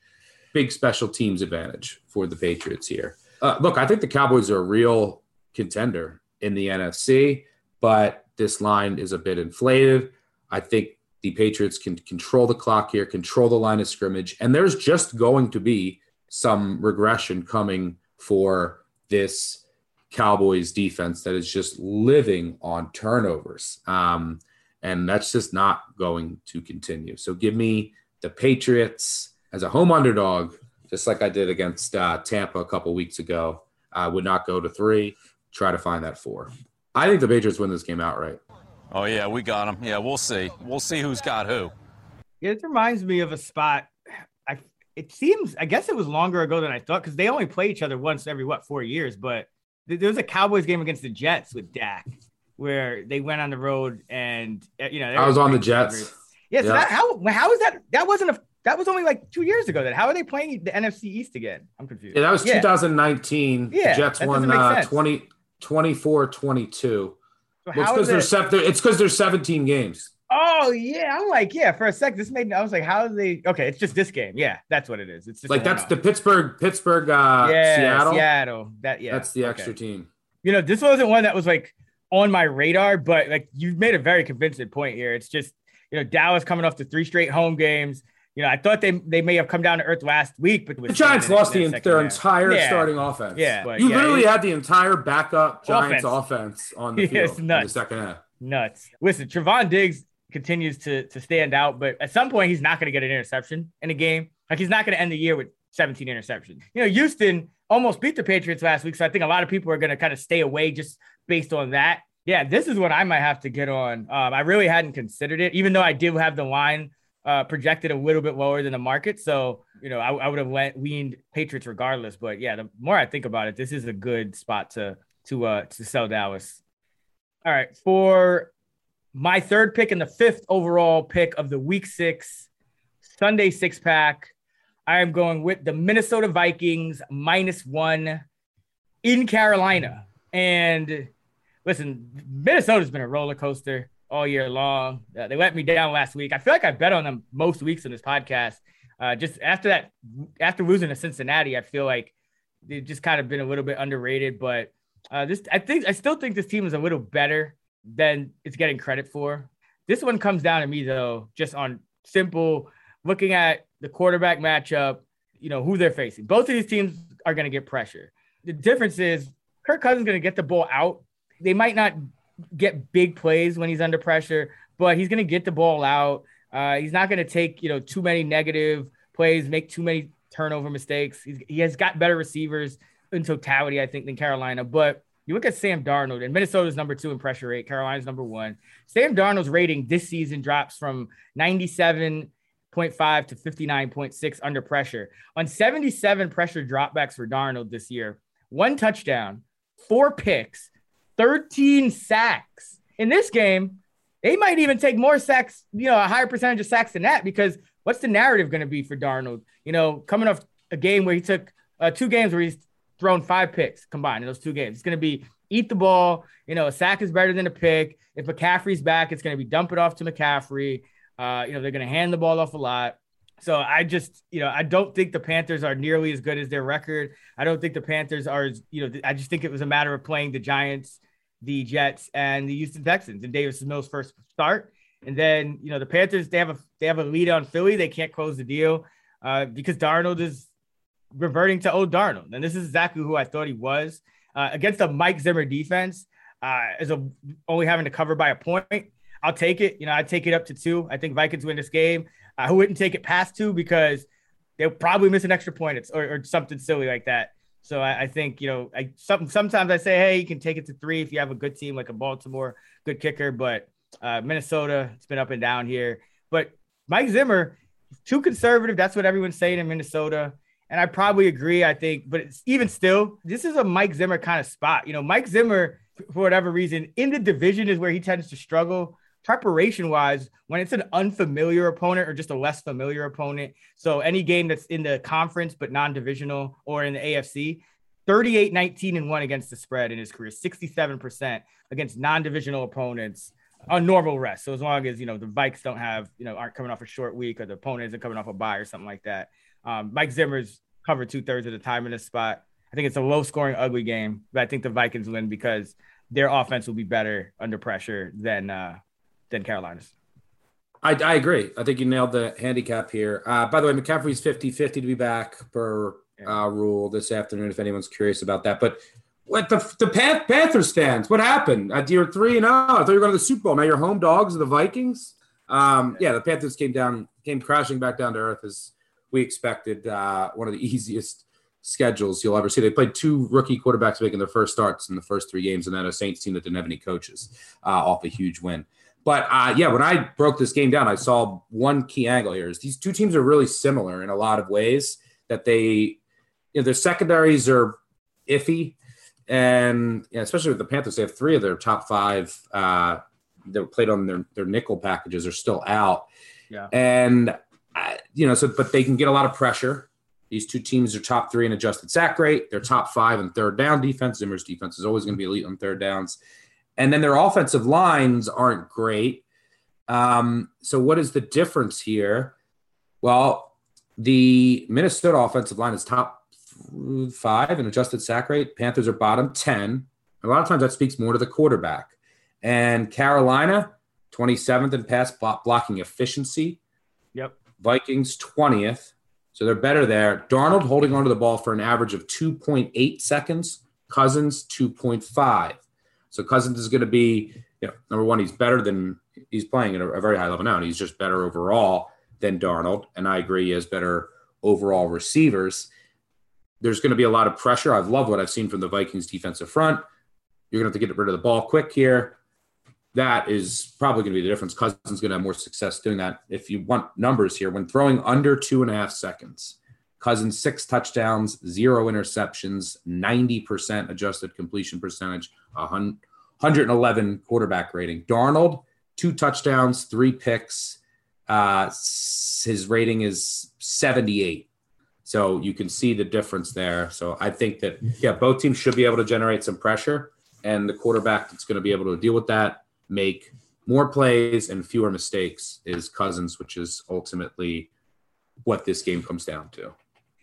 big special teams advantage for the Patriots here. Uh, look, I think the Cowboys are a real contender in the NFC, but this line is a bit inflated. I think the Patriots can control the clock here, control the line of scrimmage, and there's just going to be some regression coming for this Cowboys defense that is just living on turnovers. Um, and that's just not going to continue. So give me the Patriots as a home underdog, just like I did against uh, Tampa a couple weeks ago. I would not go to three, try to find that four. I think the Patriots win this game outright. Oh yeah, we got them. Yeah, we'll see. We'll see who's got who. Yeah, it reminds me of a spot. I it seems I guess it was longer ago than I thought because they only play each other once every what four years. But there was a Cowboys game against the Jets with Dak where they went on the road and uh, you know I was on the Jets. Yeah, so that, how how is that? That wasn't a that was only like two years ago. Then how are they playing the NFC East again? I'm confused. Yeah, that was yeah. 2019. Yeah, Jets won uh, 20, 24 22. So well, it's because it... it's because there's 17 games. Oh yeah, I'm like yeah. For a sec, this made I was like, how are they? Okay, it's just this game. Yeah, that's what it is. It's just like that's the Pittsburgh, Pittsburgh, uh, yeah, Seattle, Seattle. That yeah, that's the extra okay. team. You know, this wasn't one that was like on my radar, but like you've made a very convincing point here. It's just you know Dallas coming off the three straight home games. You know, I thought they they may have come down to earth last week, but the Giants lost the, their entire yeah. starting offense. Yeah, but you yeah, literally had the entire backup Giants offense, offense on the field in the second half. Nuts. Listen, Trevon Diggs continues to to stand out, but at some point he's not going to get an interception in a game. Like he's not going to end the year with 17 interceptions. You know, Houston almost beat the Patriots last week, so I think a lot of people are going to kind of stay away just based on that. Yeah, this is what I might have to get on. Um, I really hadn't considered it, even though I do have the line uh, projected a little bit lower than the market. So, you know, I, I would have went, weaned Patriots regardless. But yeah, the more I think about it, this is a good spot to to uh to sell Dallas. All right, for my third pick and the fifth overall pick of the Week Six Sunday six pack, I am going with the Minnesota Vikings minus one in Carolina. And listen, Minnesota's been a roller coaster all year long. Uh, they let me down last week. I feel like I bet on them most weeks in this podcast. Uh, just after that, after losing to Cincinnati, I feel like they've just kind of been a little bit underrated. But uh, this, I think, I still think this team is a little better than it's getting credit for. This one comes down to me though, just on simple looking at the quarterback matchup. You know who they're facing. Both of these teams are going to get pressure. The difference is Kirk Cousins going to get the ball out. They might not get big plays when he's under pressure, but he's going to get the ball out. Uh, he's not going to take you know too many negative plays, make too many turnover mistakes. He's, he has got better receivers in totality, I think, than Carolina. But you look at Sam Darnold, and Minnesota's number two in pressure rate. Carolina's number one. Sam Darnold's rating this season drops from 97.5 to 59.6 under pressure. On 77 pressure dropbacks for Darnold this year, one touchdown, four picks, 13 sacks. In this game, they might even take more sacks, you know, a higher percentage of sacks than that because what's the narrative going to be for Darnold? You know, coming off a game where he took uh, two games where he's thrown five picks combined in those two games. It's going to be eat the ball. You know, a sack is better than a pick. If McCaffrey's back, it's going to be dump it off to McCaffrey. Uh, you know, they're going to hand the ball off a lot. So I just, you know, I don't think the Panthers are nearly as good as their record. I don't think the Panthers are, as, you know, I just think it was a matter of playing the Giants, the Jets, and the Houston Texans and Davis Mills' first start. And then, you know, the Panthers they have a they have a lead on Philly. They can't close the deal uh, because Darnold is reverting to old Darnold, and this is exactly who I thought he was uh, against the Mike Zimmer defense. Uh, as a only having to cover by a point, I'll take it. You know, I take it up to two. I think Vikings win this game. I wouldn't take it past two because they'll probably miss an extra point or, or something silly like that. So I, I, think you know, I some, sometimes I say, hey, you can take it to three if you have a good team like a Baltimore, good kicker. But uh, Minnesota, it's been up and down here. But Mike Zimmer, too conservative. That's what everyone's saying in Minnesota. And I probably agree. I think, but even still, this is a Mike Zimmer kind of spot. You know, Mike Zimmer, for whatever reason, in the division is where he tends to struggle preparation wise when it's an unfamiliar opponent or just a less familiar opponent. So any game that's in the conference but non-divisional or in the AFC, 38 19 and 1 against the spread in his career, 67% against non-divisional opponents on normal rest. So as long as you know the Vikes don't have, you know, aren't coming off a short week or the opponent isn't coming off a bye or something like that. Um, Mike Zimmer's covered two thirds of the time in this spot. I think it's a low scoring, ugly game, but I think the Vikings win because their offense will be better under pressure than uh, than Carolina's. I, I agree. I think you nailed the handicap here. Uh, by the way, McCaffrey's 50 50 to be back per uh, rule this afternoon, if anyone's curious about that. But what the, the Panthers fans, what happened? Uh, you're 3 and 0. I thought you were going to the Super Bowl. Now you're home dogs of the Vikings. Um, yeah, the Panthers came down, came crashing back down to earth as we expected. Uh, one of the easiest schedules you'll ever see. They played two rookie quarterbacks making their first starts in the first three games, and then a Saints team that didn't have any coaches uh, off a huge win. But uh, yeah, when I broke this game down, I saw one key angle here is these two teams are really similar in a lot of ways. That they, you know, their secondaries are iffy, and yeah, especially with the Panthers, they have three of their top five uh, that played on their their nickel packages are still out. Yeah, and you know, so but they can get a lot of pressure. These two teams are top three in adjusted sack rate. They're top five in third down defense. Zimmer's defense is always going to be elite on third downs. And then their offensive lines aren't great. Um, so, what is the difference here? Well, the Minnesota offensive line is top five in adjusted sack rate. Panthers are bottom 10. A lot of times that speaks more to the quarterback. And Carolina, 27th in pass blocking efficiency. Vikings, 20th. So they're better there. Darnold holding onto the ball for an average of 2.8 seconds. Cousins, 2.5. So Cousins is going to be, you know, number one, he's better than he's playing at a, very high level now, and he's just better overall than Darnold. And I agree, he has better overall receivers. There's going to be a lot of pressure. I've loved what I've seen from the Vikings defensive front. You're going to have to get rid of the ball quick here. That is probably going to be the difference. Cousins going to have more success doing that. If you want numbers here, when throwing under two and a half seconds, Cousins six touchdowns, zero interceptions, 90% adjusted completion percentage, 111 quarterback rating. Darnold, two touchdowns, three picks. Uh, his rating is 78. So you can see the difference there. So I think that, yeah, both teams should be able to generate some pressure. And the quarterback that's going to be able to deal with that, make more plays and fewer mistakes is Cousins, which is ultimately what this game comes down to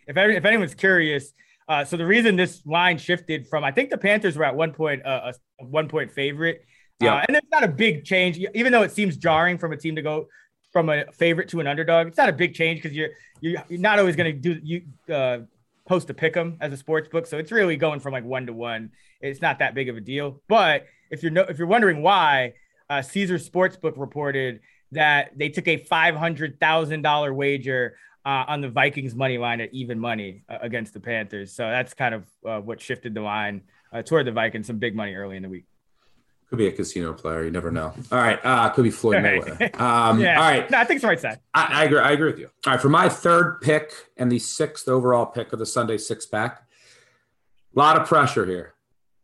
if if anyone's curious, uh, so the reason this line shifted from I think the Panthers were at one point uh, a one point favorite. Yeah, uh, and it's not a big change, even though it seems jarring from a team to go from a favorite to an underdog. It's not a big change because you're, you're you're not always going to do you uh, post a pick 'em as a sports book, so it's really going from like one to one. It's not that big of a deal. But if you're no, if you're wondering why, uh, Caesar Sportsbook reported that they took a five hundred thousand dollar wager uh, on the Vikings money line at even money uh, against the Panthers. So that's kind of uh, what shifted the line uh, toward the Vikings. Some big money early in the week. Could be a casino player. You never know. All right. Uh, could be Floyd Mayweather. Um, yeah. All right. No, I think it's the right side. I, I, agree. I agree with you. All right. For my third pick and the sixth overall pick of the Sunday six pack, a lot of pressure here.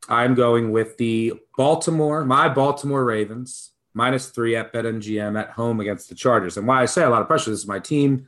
I'm going with the Baltimore, my Baltimore Ravens, minus three at BetMGM at home against the Chargers. And why I say a lot of pressure, this is my team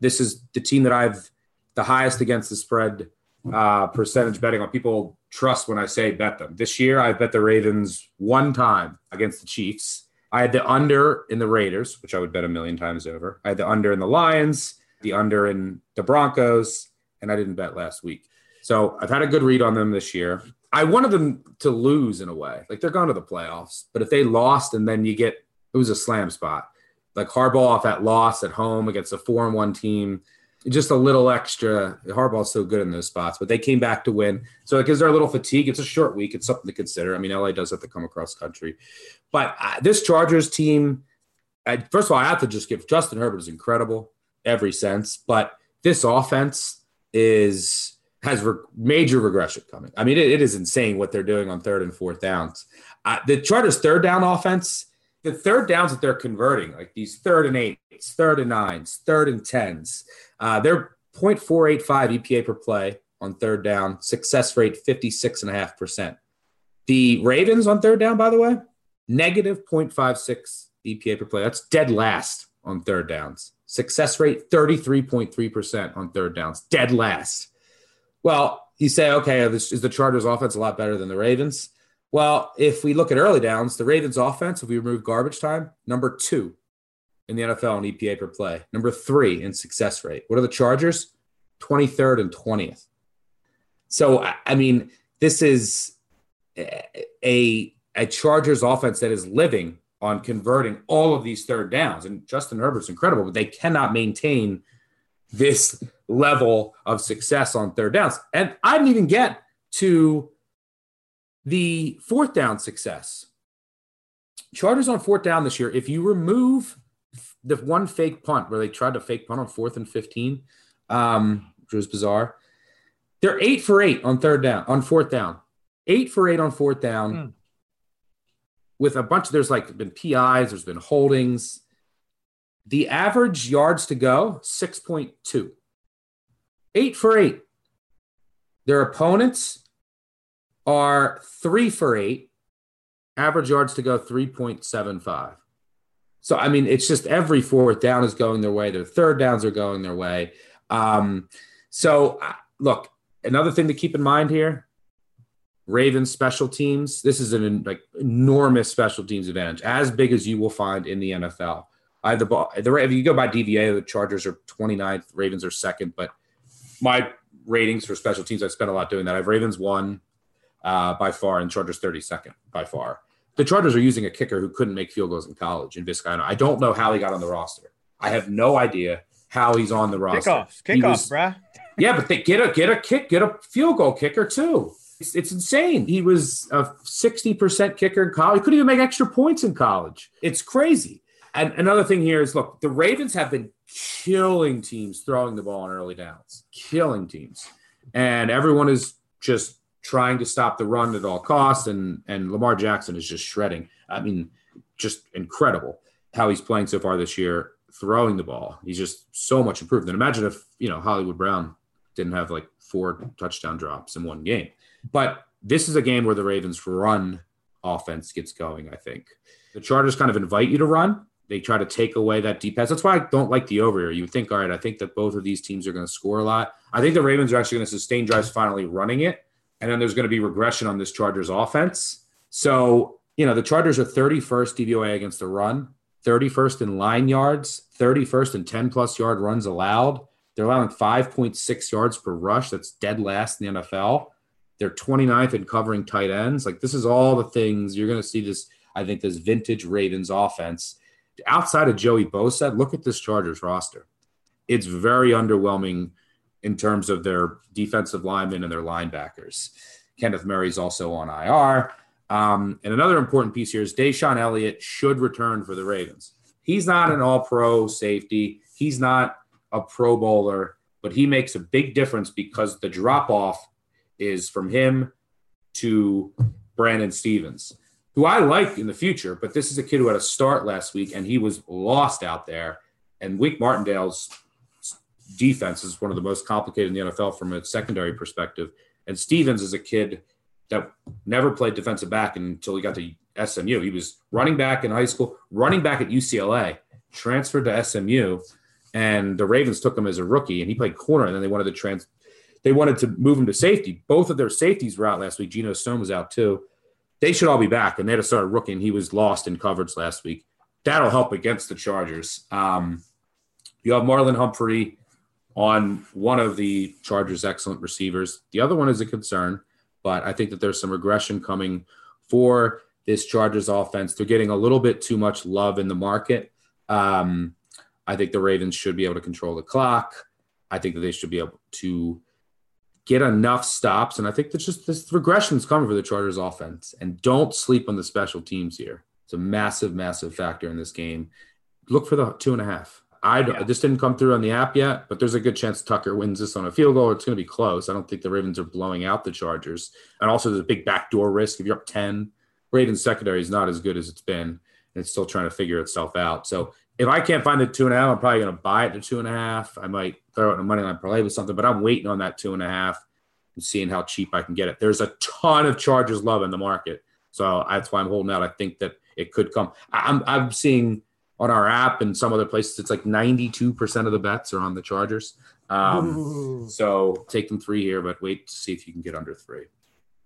this is the team that I've the highest against the spread uh, percentage betting on. People trust when I say bet them. This year, I bet the Ravens one time against the Chiefs. I had the under in the Raiders, which I would bet a million times over. I had the under in the Lions. the under in the Broncos, and I didn't bet last week. So I've had a good read on them this year. I wanted them to lose in a way. Like they're going to the playoffs, but if they lost and then you get it was a slam spot. Like Harbaugh off that loss at home against a four and one team, just a little extra. Harbaugh's so good in those spots, but they came back to win. So it gives her a little fatigue. It's a short week. It's something to consider. I mean, LA does have to come across country, but uh, this Chargers team. I, first of all, I have to just give Justin Herbert is incredible every sense, but this offense is has re- major regression coming. I mean, it, it is insane what they're doing on third and fourth downs. Uh, the Chargers' third down offense, the third downs that they're converting, like these third and eights, third and nines, third and tens, uh, they're 0.485 EPA per play on third down, success rate 56.5%. The Ravens on third down, by the way, negative 0.56 EPA per play. That's dead last on third downs. Success rate 33.3% on third downs, dead last. Well, you say, okay, is the Chargers offense a lot better than the Ravens? Well, if we look at early downs, the Ravens offense, if we remove garbage time, number two in the NFL in EPA per play, number three in success rate. What are the Chargers? 23rd and 20th. So, I mean, this is a, a Chargers offense that is living on converting all of these third downs. And Justin Herbert's incredible, but they cannot maintain this level of success on third downs. And I didn't even get to the fourth down success. Chargers on fourth down this year, if you remove the one fake punt where they tried to fake punt on fourth and 15, um, which was bizarre, they're eight for eight on third down, on fourth down. Eight for eight on fourth down. Hmm. With a bunch of there's like been PIs, there's been holdings. The average yards to go, 6.2 eight for eight. Their opponents are three for eight, average yards to go 3.75. So, I mean, it's just every fourth down is going their way. Their third downs are going their way. Um, so, look, another thing to keep in mind here Ravens special teams. This is an like enormous special teams advantage, as big as you will find in the NFL. I the ball. The, if you go by DVOA, the Chargers are 29th, Ravens are second, but my ratings for special teams, I spent a lot doing that. I have Ravens one uh, by far and Chargers 32nd by far. The Chargers are using a kicker who couldn't make field goals in college in Vizcaino. I don't know how he got on the roster. I have no idea how he's on the roster. Kickoff, kickoff, bruh. yeah, but they get a get a kick, get a field goal kicker too. It's, it's insane. He was a 60% kicker in college. He couldn't even make extra points in college. It's crazy. And another thing here is look, the Ravens have been killing teams throwing the ball on early downs, killing teams. And everyone is just trying to stop the run at all costs. And, and Lamar Jackson is just shredding. I mean, just incredible how he's playing so far this year, throwing the ball. He's just so much improved. And imagine if, you know, Hollywood Brown didn't have like four touchdown drops in one game. But this is a game where the Ravens run offense gets going, I think. The Chargers kind of invite you to run, they try to take away that deep pass. That's why I don't like the over here. You think, all right, I think that both of these teams are going to score a lot. I think the Ravens are actually going to sustain drives finally running it. And then there's going to be regression on this Chargers offense. So, you know, the Chargers are 31st DVOA against the run, 31st in line yards, 31st in 10 plus yard runs allowed. They're allowing 5.6 yards per rush. That's dead last in the NFL. They're 29th in covering tight ends. Like, this is all the things you're going to see this, I think, this vintage Ravens offense outside of Joey Bosa, look at this Chargers roster. It's very underwhelming in terms of their defensive linemen and their linebackers. Kenneth Murray's also on IR. Um, and another important piece here is DeShon Elliott should return for the Ravens. He's not an all pro safety, he's not a pro bowler, but he makes a big difference because the drop off is from him to Brandon Stephens, who I like in the future, but this is a kid who had a start last week and he was lost out there. And Wink Martindale's defense is one of the most complicated in the NFL from a secondary perspective. And Stephens is a kid that never played defensive back until he got to SMU. He was running back in high school, running back at UCLA, transferred to SMU, and the Ravens took him as a rookie, and he played corner. And then they wanted to trans, they wanted to move him to safety. Both of their safeties were out last week. Geno Stone was out too they should all be back. And they had to start rookie, and he was lost in coverage last week. That'll help against the Chargers. Um, you have Marlon Humphrey on one of the Chargers' excellent receivers. The other one is a concern, but I think that there's some regression coming for this Chargers offense. They're getting a little bit too much love in the market. Um, I think the Ravens should be able to control the clock. I think that they should be able to get enough stops. And I think that's just this regression is coming for the Chargers offense. And don't sleep on the special teams here. It's a massive, massive factor in this game. Look for the two and a half. I yeah. this didn't come through on the app yet, but there's a good chance Tucker wins this on a field goal. It's going to be close. I don't think the Ravens are blowing out the Chargers. And also, there's a big backdoor risk if you're up 10. Ravens secondary is not as good as it's been, and it's still trying to figure itself out. So if I can't find the two and a half, I'm probably going to buy it to two and a half. I might throw it in a money line parlay with something, but I'm waiting on that two and a half and seeing how cheap I can get it. There's a ton of Chargers love in the market, so that's why I'm holding out. I think that it could come. I'm I'm seeing on our app and some other places it's like 92% of the bets are on the Chargers. Um, so take them three here, but wait to see if you can get under three.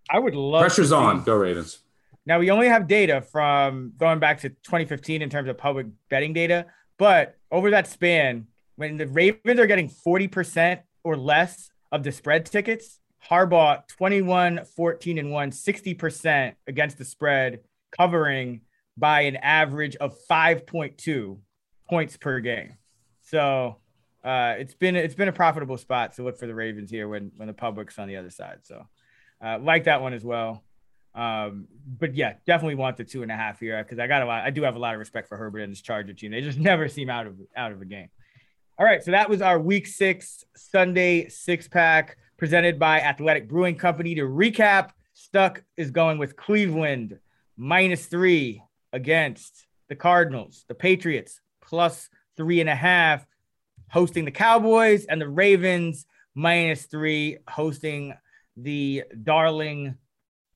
I would love pressure's on. Go Ravens. Now we only have data from going back to 2015 in terms of public betting data, but over that span, when the Ravens are getting 40% or less of the spread tickets, Harbaugh 21, 14, and 1, 60% against the spread, covering by an average of 5.2 points per game. So uh, it's been it's been a profitable spot to look for the Ravens here when when the public's on the other side. So uh, like that one as well. Um, but yeah, definitely want the two and a half here because I got a lot. I do have a lot of respect for Herbert and his Charger team. They just never seem out of out of a game. All right, so that was our Week Six Sunday six pack presented by Athletic Brewing Company. To recap, Stuck is going with Cleveland minus three against the Cardinals, the Patriots plus three and a half, hosting the Cowboys, and the Ravens minus three, hosting the darling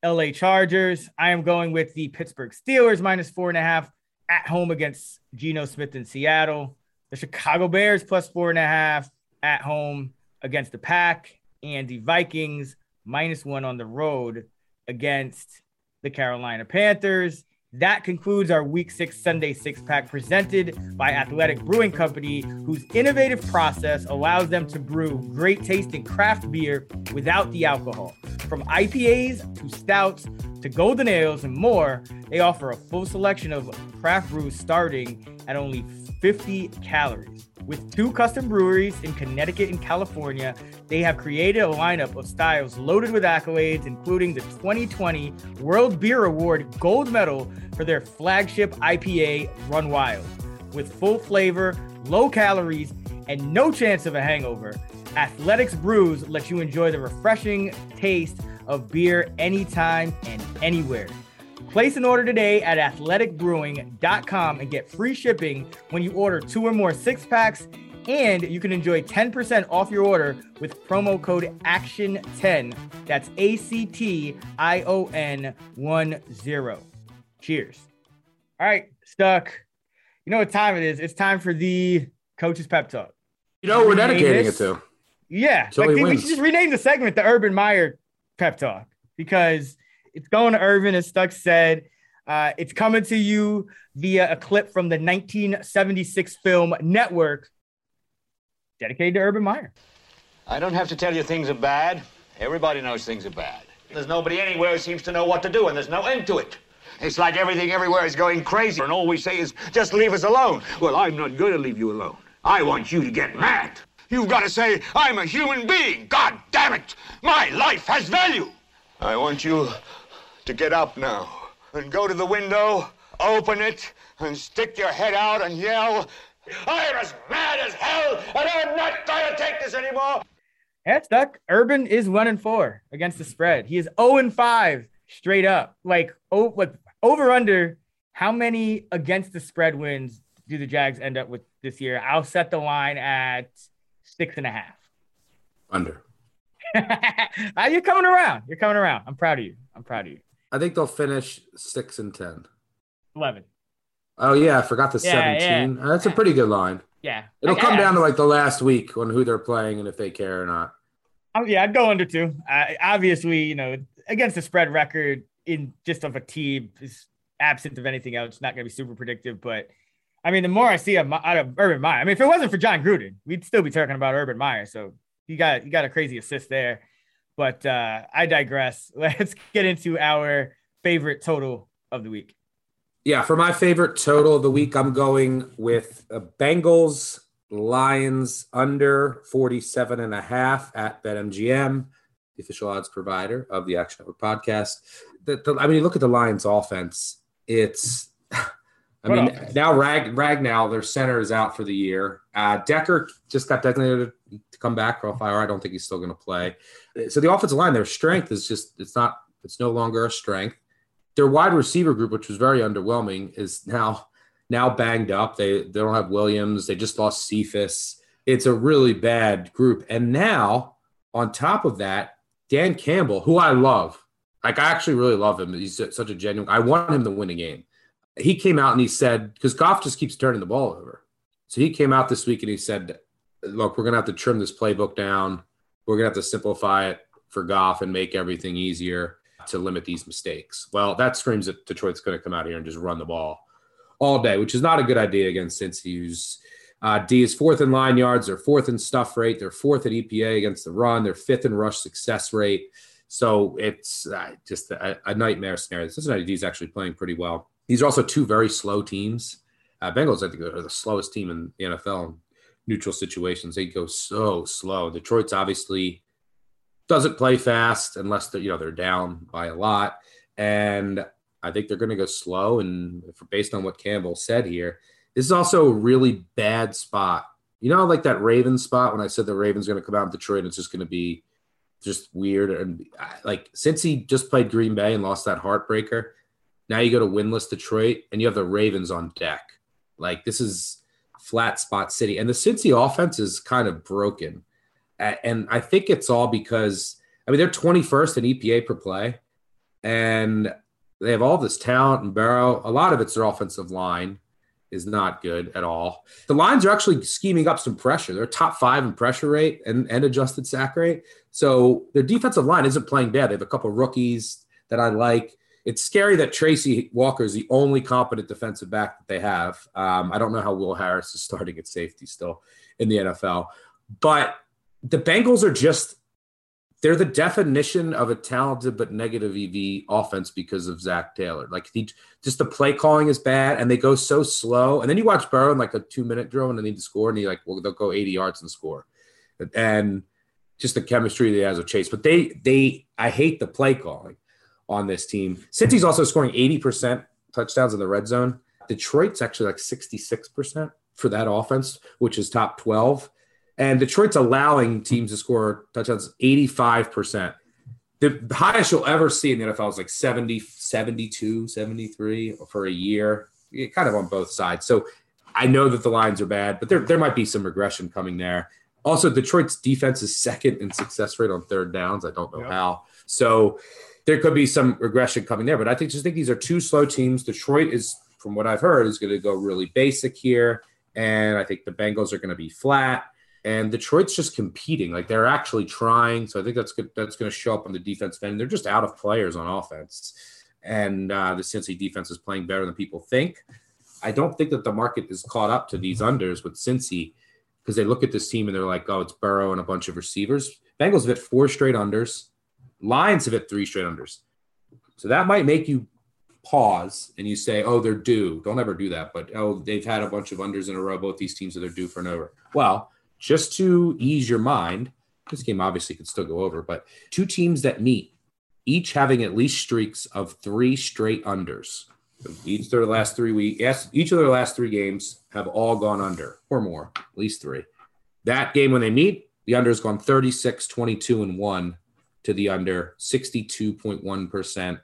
LA Chargers. I am going with the Pittsburgh Steelers minus four and a half at home against Geno Smith in Seattle. The Chicago Bears plus four and a half at home against the Pack, and the Vikings minus one on the road against the Carolina Panthers. That concludes our Week 6 Sunday six pack presented by Athletic Brewing Company, whose innovative process allows them to brew great tasting craft beer without the alcohol. From IPAs to stouts to golden ales and more, they offer a full selection of craft brews starting at only 50 calories. With two custom breweries in Connecticut and California, they have created a lineup of styles loaded with accolades, including the 2020 World Beer Award gold medal for their flagship IPA, Run Wild. With full flavor, low calories, and no chance of a hangover, Athletics Brews lets you enjoy the refreshing taste of beer anytime and anywhere. Place an order today at athleticbrewing.com and get free shipping when you order two or more six packs. And you can enjoy 10% off your order with promo code ACTION10. That's A C T I O N 1 0. Cheers. All right, stuck. You know what time it is? It's time for the coach's pep talk. You know, we're dedicating it to. Yeah. Like, we should just rename the segment the Urban Meyer pep talk because it's going to Urban, as Stuck said. Uh, it's coming to you via a clip from the 1976 film Network, dedicated to Urban Meyer. I don't have to tell you things are bad. Everybody knows things are bad. There's nobody anywhere who seems to know what to do, and there's no end to it. It's like everything everywhere is going crazy, and all we say is, just leave us alone. Well, I'm not going to leave you alone. I want you to get mad. You've got to say, I'm a human being. God damn it. My life has value. I want you to get up now and go to the window, open it, and stick your head out and yell, I'm as mad as hell, and I'm not going to take this anymore. That's stuck. Urban is one and four against the spread. He is 0 and 5 straight up. Like, oh, like over under. How many against the spread wins do the Jags end up with this year? I'll set the line at six and a half. Under. You're coming around. You're coming around. I'm proud of you. I'm proud of you. I think they'll finish six and ten. Eleven. Oh yeah, I forgot the yeah, seventeen. Yeah. That's a pretty good line. Yeah, it'll come down to like the last week on who they're playing and if they care or not. Oh, yeah, I'd go under two. Uh, obviously, you know, against the spread record in just of a team is absent of anything else. Not going to be super predictive, but I mean, the more I see out of Urban Meyer, I mean, if it wasn't for Jon Gruden, we'd still be talking about Urban Meyer. So you got you got a crazy assist there. But uh, I digress. Let's get into our favorite total of the week. Yeah, for my favorite total of the week, I'm going with uh, Bengals Lions under 47 and a half at BetMGM, the official odds provider of the Action Network podcast. The, the, I mean, you look at the Lions offense. It's, I mean, now Rag Ragnow, their center is out for the year. Uh, Decker just got designated to come back for fire. I don't think he's still going to play. So the offensive line, their strength is just, it's not, it's no longer a strength. Their wide receiver group, which was very underwhelming, is now now banged up. They they don't have Williams. They just lost Cephus. It's a really bad group. And now, on top of that, Dan Campbell, who I love, like I actually really love him. He's such a genuine. I want him to win a game. He came out and he said because Goff just keeps turning the ball over. So he came out this week and he said, "Look, we're gonna have to trim this playbook down. We're gonna have to simplify it for Goff and make everything easier to limit these mistakes." Well, that screams that Detroit's going to come out here and just run the ball all day, which is not a good idea against Cincy, who's uh, D is fourth in line yards, they're fourth in stuff rate, they're fourth at EPA against the run, they're fifth in rush success rate. So it's uh, just a, a, nightmare scenario. Cincinnati D is actually playing pretty well. These are also two very slow teams. Uh, Bengals, I think, are the slowest team in the NFL in neutral situations. They go so slow. Detroit's obviously doesn't play fast unless they're, you know they're down by a lot. And I think they're going to go slow. And based on what Campbell said here, this is also a really bad spot. You know, like that Ravens spot when I said the Ravens going to come out in Detroit, and it's just going to be just weird. And like since he just played Green Bay and lost that heartbreaker, now you go to winless Detroit and you have the Ravens on deck. Like this is flat spot city, and the Cincy offense is kind of broken. And I think it's all because I mean they're 21st in EPA per play, and they have all this talent and Burrow. A lot of it's their offensive line is not good at all. The lines are actually scheming up some pressure. They're top five in pressure rate and, and adjusted sack rate. So their defensive line isn't playing bad. They have a couple rookies that I like. It's scary that Tracy Walker is the only competent defensive back that they have. Um, I don't know how Will Harris is starting at safety still in the NFL, but the Bengals are just they're the definition of a talented but negative EV offense because of Zac Taylor. Like he, just the play calling is bad, and they go so slow. And then you watch Burrow in like a two minute drill, and they need to score, and he like, well, they'll go 80 yards and score, and just the chemistry he has with Chase. But they, they, I hate the play calling on this team. Cincy's also scoring 80 percent touchdowns in the red zone. Detroit's actually like 66 percent for that offense, which is top 12. And Detroit's allowing teams to score touchdowns 85%. The highest you'll ever see in the NFL is like 70, 72, 73 for a year, kind of on both sides. So I know that the lines are bad, but there, there might be some regression coming there. Also, Detroit's defense is second in success rate on third downs. I don't know yep. how. So there could be some regression coming there. But I think just think these are two slow teams. Detroit is, from what I've heard, is going to go really basic here. And I think the Bengals are going to be flat and Detroit's just competing. Like they're actually trying. So I think that's good. That's going to show up on the defense end. They're just out of players on offense, and uh, the Cincy defense is playing better than people think. I don't think that the market is caught up to these unders with Cincy because they look at this team and they're like, oh, it's Burrow and a bunch of receivers. Bengals have hit four straight unders. Lions have hit three straight unders. So that might make you pause and you say, oh, they're due. Don't ever do that. But oh, they've had a bunch of unders in a row. Both these teams are they're due for an over. Well, just to ease your mind, this game obviously could still go over, but two teams that meet, each having at least streaks of three straight unders. Each of their last three weeks, yes, each of their last three games have all gone under or more, at least three. That game when they meet, the under has gone 36, 22, and 1 to the under, 62.1%,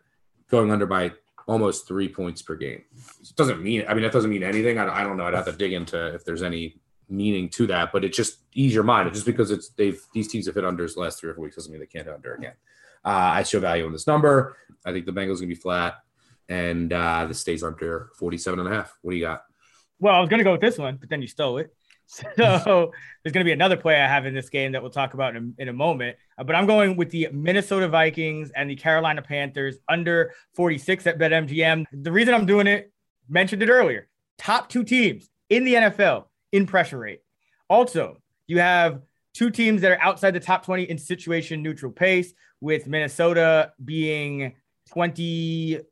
going under by almost three points per game. It doesn't mean, I mean, that doesn't mean anything. I, I don't know. I'd have to dig into if there's any meaning to that, but it just ease your mind. Just because it's they've these teams have hit unders last three or four weeks doesn't mean they can't hit under again. Uh, I show value in this number. I think the Bengals are gonna be flat, and uh, this stays under 47 and a half. What do you got? Well, I was gonna go with this one, but then you stole it. So there's going to be another play I have in this game that we'll talk about in a, in a moment. Uh, but I'm going with the Minnesota Vikings and the Carolina Panthers under 46 at BetMGM. The reason I'm doing it, mentioned it earlier, top two teams in the NFL in pressure rate. Also, you have two teams that are outside the top 20 in situation neutral pace, with Minnesota being 25th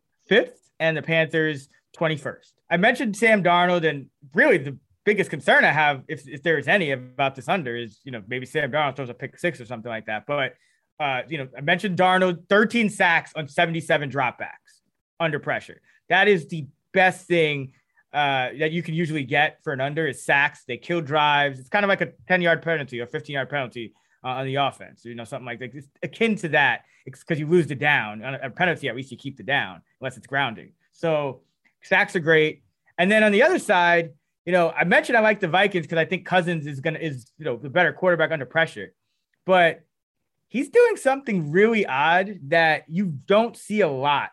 and the Panthers 21st. I mentioned Sam Darnold, and really the biggest concern I have, if, if there is any about this under, is you know maybe Sam Darnold throws a pick six or something like that. But uh, you know, I mentioned Darnold, 13 sacks on 77 dropbacks under pressure. That is the best thing uh, that you can usually get for an under is sacks. They kill drives. It's kind of like a 10 yard penalty or 15 yard penalty uh, on the offense. You know, something like that. It's akin to that because you lose the down. On a penalty, at least you keep the down unless it's grounding. So sacks are great. And then on the other side, you know, I mentioned I like the Vikings because I think Cousins is gonna is you know the better quarterback under pressure, but he's doing something really odd that you don't see a lot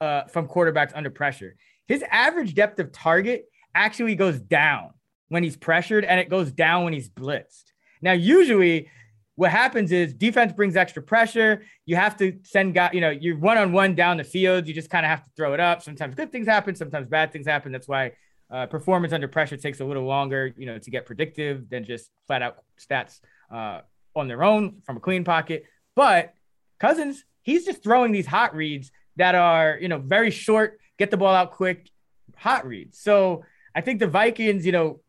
uh, from quarterbacks under pressure. His average depth of target actually goes down when he's pressured, and it goes down when he's blitzed. Now, usually what happens is defense brings extra pressure. You have to send guys, you know, you're one on one down the field. You just kind of have to throw it up. Sometimes good things happen, sometimes bad things happen. That's why uh, performance under pressure takes a little longer, you know, to get predictive than just flat out stats uh, on their own from a clean pocket. But Cousins, he's just throwing these hot reads that are, you know, very short, get the ball out quick, hot reads. So I think the Vikings, you know,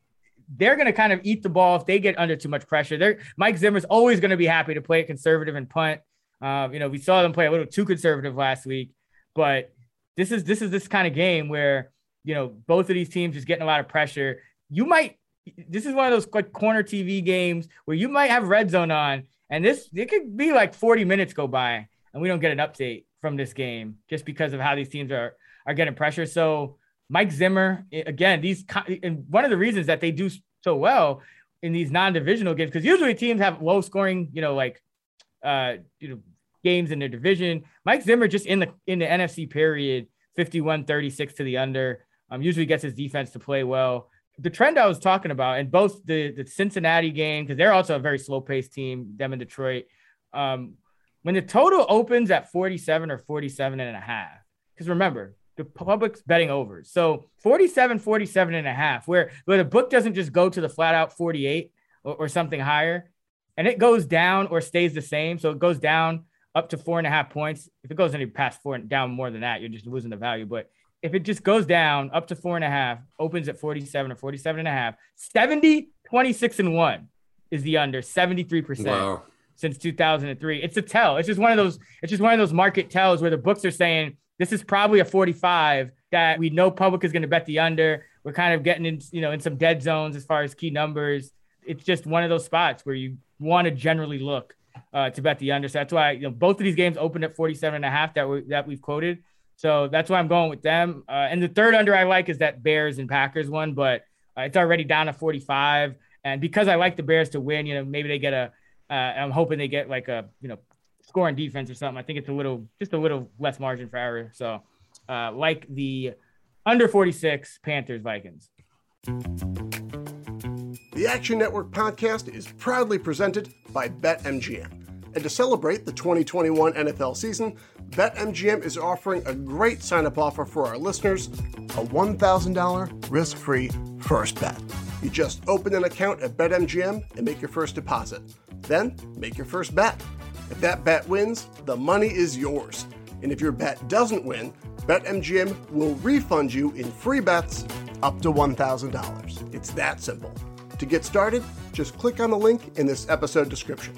they're going to kind of eat the ball if they get under too much pressure. They're, Mike Zimmer's always going to be happy to play conservative and punt. Um, you know, we saw them play a little too conservative last week, but this is this is this kind of game where you know both of these teams just getting a lot of pressure. You might this is one of those like corner TV games where you might have red zone on, and this it could be like 40 minutes go by and we don't get an update from this game just because of how these teams are are getting pressure. So Mike Zimmer, again, these and one of the reasons that they do so well in these non-divisional games because usually teams have low scoring, you know, like uh, you know, games in their division. Mike Zimmer just in the in the NFC period, 51-36 to the under. Um, usually gets his defense to play well. The trend I was talking about, and both the the Cincinnati game because they're also a very slow-paced team, them in Detroit. Um, when the total opens at 47 or 47 and a half, because remember, the public's betting over. So 47, 47 and a half, where, where the book doesn't just go to the flat out 48 or, or something higher, and it goes down or stays the same. So it goes down up to four and a half points. If it goes any past four and down more than that, you're just losing the value. But if it just goes down up to four and a half, opens at 47 or 47 and a half, 70, 26 and one is the under 73%. Wow. Since 2003, it's a tell. It's just one of those. It's just one of those market tells where the books are saying this is probably a 45 that we know public is going to bet the under. We're kind of getting in, you know, in some dead zones as far as key numbers. It's just one of those spots where you want to generally look uh, to bet the under. So that's why you know both of these games opened at 47 and a half that we that we've quoted. So that's why I'm going with them. Uh, and the third under I like is that Bears and Packers one, but uh, it's already down to 45. And because I like the Bears to win, you know, maybe they get a. am uh, hoping they get like a you know scoring defense or something. I think it's a little, just a little less margin for error. So, uh, like the under 46 Panthers Vikings. The Action Network podcast is proudly presented by BetMGM. And to celebrate the 2021 NFL season, BetMGM is offering a great sign up offer for our listeners a $1,000 risk free first bet. You just open an account at BetMGM and make your first deposit. Then make your first bet. If that bet wins, the money is yours. And if your bet doesn't win, BetMGM will refund you in free bets up to $1,000. It's that simple. To get started, just click on the link in this episode description.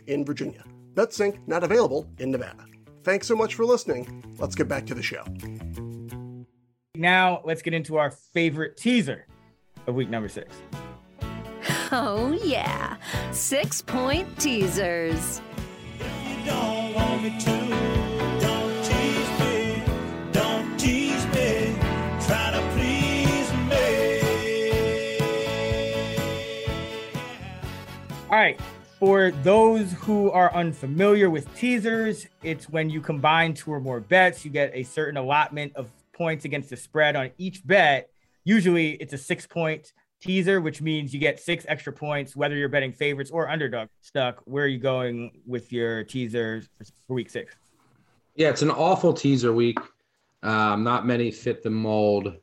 in Virginia. BetSync not available in Nevada. Thanks so much for listening. Let's get back to the show. Now, let's get into our favorite teaser of week number six. Oh, yeah. Six point teasers. don't want me to. Don't tease me. Don't tease me. Try to please me. All right. For those who are unfamiliar with teasers, it's when you combine two or more bets, you get a certain allotment of points against the spread on each bet. Usually it's a six point teaser, which means you get six extra points, whether you're betting favorites or underdog stuck. Where are you going with your teasers for week six? Yeah, it's an awful teaser week. Um, not many fit the mold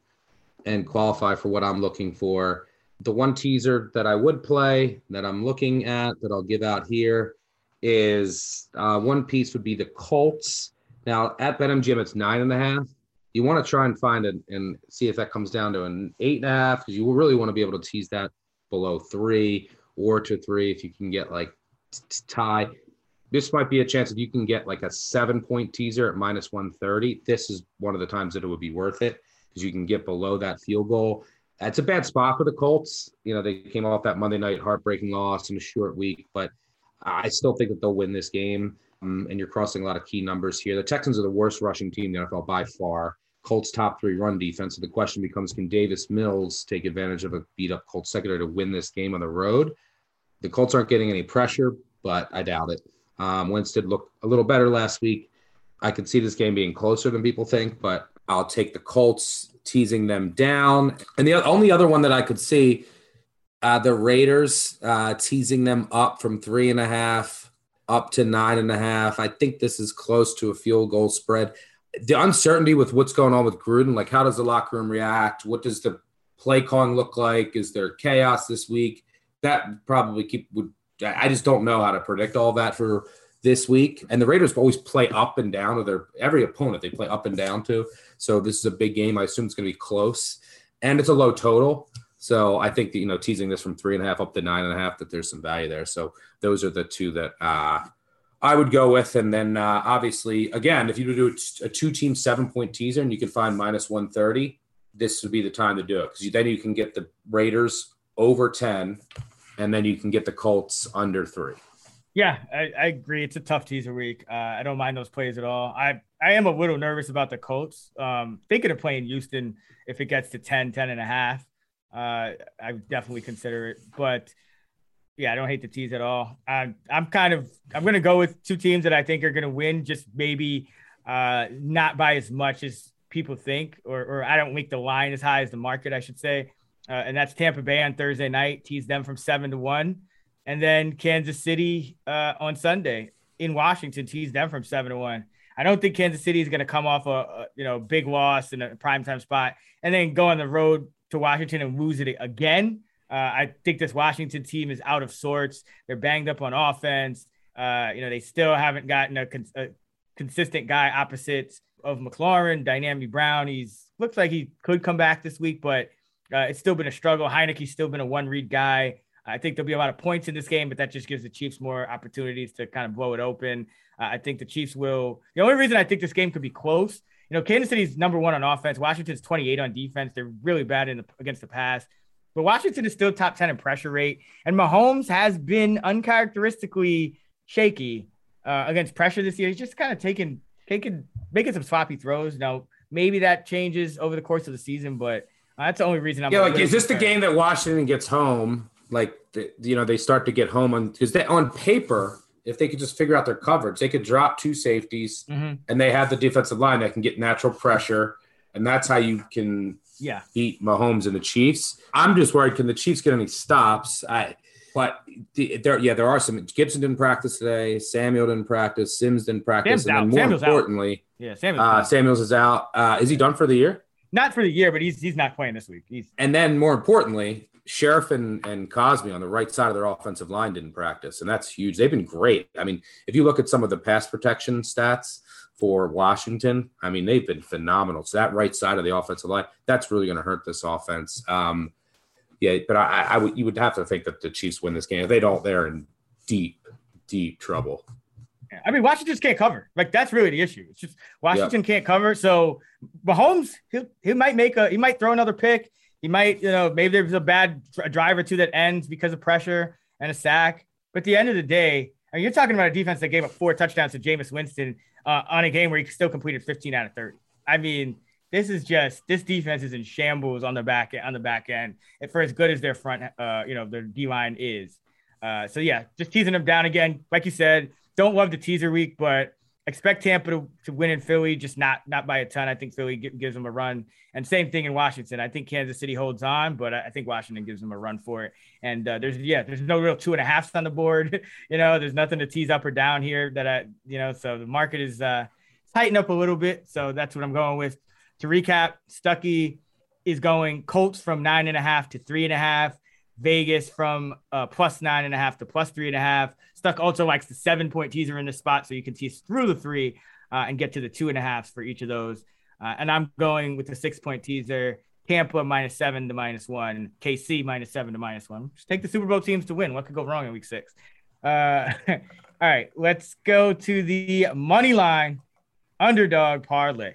and qualify for what I'm looking for. The one teaser that I would play that I'm looking at that I'll give out here is uh, one piece would be the Colts. Now at BetMGM, it's nine and a half. You want to try and find it and see if that comes down to an eight and a half because you really want to be able to tease that below three or to three if you can get like tie. This might be a chance if you can get like a seven point teaser at minus 130. This is one of the times that it would be worth it because you can get below that field goal. It's a bad spot for the Colts. You know, they came off that Monday night heartbreaking loss in a short week, but I still think that they'll win this game. Um, and you're crossing a lot of key numbers here. The Texans are the worst rushing team in the NFL by far. Colts top three run defense. So the question becomes, can Davis Mills take advantage of a beat up Colts secondary to win this game on the road? The Colts aren't getting any pressure, but I doubt it. Um, Winston looked a little better last week. I could see this game being closer than people think, but I'll take the Colts teasing them down. And the only other one that I could see, uh, the Raiders uh, teasing them up from three and a half up to nine and a half. I think this is close to a field goal spread. The uncertainty with what's going on with Gruden, like how does the locker room react? What does the play calling look like? Is there chaos this week? That probably keep would. I just don't know how to predict all that for this week. And the Raiders always play up and down to their every opponent they play up and down to. So this is a big game. I assume it's going to be close, and it's a low total. So I think that you know teasing this from three and a half up to nine and a half that there's some value there. So those are the two that uh, I would go with. And then uh, obviously again, if you do a two team seven point teaser and you can find minus one thirty, this would be the time to do it because then you can get the Raiders over ten, and then you can get the Colts under three. Yeah, I, I, agree. It's a tough teaser week. Uh, I don't mind those plays at all. I, I am a little nervous about the Colts. Um, thinking of playing Houston if it gets to 10, 10 and a half. Uh, I definitely consider it. But yeah, I don't hate the tease at all. I'm, I'm kind of, I'm going to go with two teams that I think are going to win, just maybe uh, not by as much as people think, or, or I don't make the line as high as the market, I should say. Uh, and that's Tampa Bay on Thursday night, tease them from seven to one and then Kansas City uh, on Sunday in Washington teased them from seven to one. I don't think Kansas City is going to come off a, a, you know big loss in a primetime spot and then go on the road to Washington and lose it again. Uh, I think this Washington team is out of sorts. They're banged up on offense. Uh, you know they still haven't gotten a, con- a consistent guy opposite of McLaurin. Dyami Brown. He's looks like he could come back this week, but uh, it's still been a struggle. Heinicke's still been a one read guy. I think there'll be a lot of points in this game, but that just gives the Chiefs more opportunities to kind of blow it open. Uh, I think the Chiefs will. The only reason I think this game could be close, you know, Kansas City's number one on offense. Washington's 28 on defense. They're really bad in the, against the pass. But Washington is still top 10 in pressure rate. And Mahomes has been uncharacteristically shaky uh, against pressure this year. He's just kind of taking, taking, making some sloppy throws. Now, maybe that changes over the course of the season, but uh, that's the only reason I'm. Yeah, like, is this the game that Washington gets home like the, you know they start to get home on because they on paper if they could just figure out their coverage they could drop two safeties mm-hmm. and they have the defensive line that can get natural pressure and that's how you can yeah beat Mahomes and the Chiefs. I'm just worried can the Chiefs get any stops? I But the, there, yeah, there are some. Gibson didn't practice today. Samuel didn't practice. Sims didn't practice. Sam's and out. then more Samuel's out. importantly, Yeah, Samuel's uh. Samuels is out. Uh, is he done for the year? not for the year, but he's he's not playing this week. He's And then more importantly, Scherff and, and Cosmi on the right side of their offensive line didn't practice. And that's huge. They've been great. I mean, if you look at some of the pass protection stats for Washington, I mean, they've been phenomenal. So that right side of the offensive line, that's really going to hurt this offense. Um, yeah, but I, I, would you would have to think that the Chiefs win this game. If they don't, they're in deep, deep trouble. I mean, Washington just can't cover. Like that's really the issue. It's just Washington can't cover. So Mahomes, he he might make a he might throw another pick. He might, you know, maybe there's a bad drive or two that ends because of pressure and a sack. But at the end of the day, I mean, you're talking about a defense that gave up four touchdowns to Jameis Winston uh, on a game where he still completed 15 out of 30. I mean, this is just this defense is in shambles on the back on the back end. And for as good as their front, uh, you know, their D line is. Uh, so yeah, just teasing them down again. Like you said, don't love the teaser week, but expect Tampa to, to win in Philly, just not not by a ton. I think Philly gi- gives them a run, and same thing in Washington. I think Kansas City holds on, but I think Washington gives them a run for it. And uh, there's yeah, there's no real two and a halfs on the board. you know, there's nothing to tease up or down here that I you know. So the market is uh, tighten up a little bit. So that's what I'm going with. To recap, Stuckey is going Colts from nine and a half to three and a half. Vegas from uh, plus nine and a half to plus three and a half. Stuck also likes the seven point teaser in this spot, so you can tease through the three uh, and get to the two and a for each of those. Uh, and I'm going with the six point teaser. Tampa minus seven to minus one. KC minus seven to minus one. Just take the Super Bowl teams to win. What could go wrong in week six? Uh, all right, let's go to the money line underdog parlay.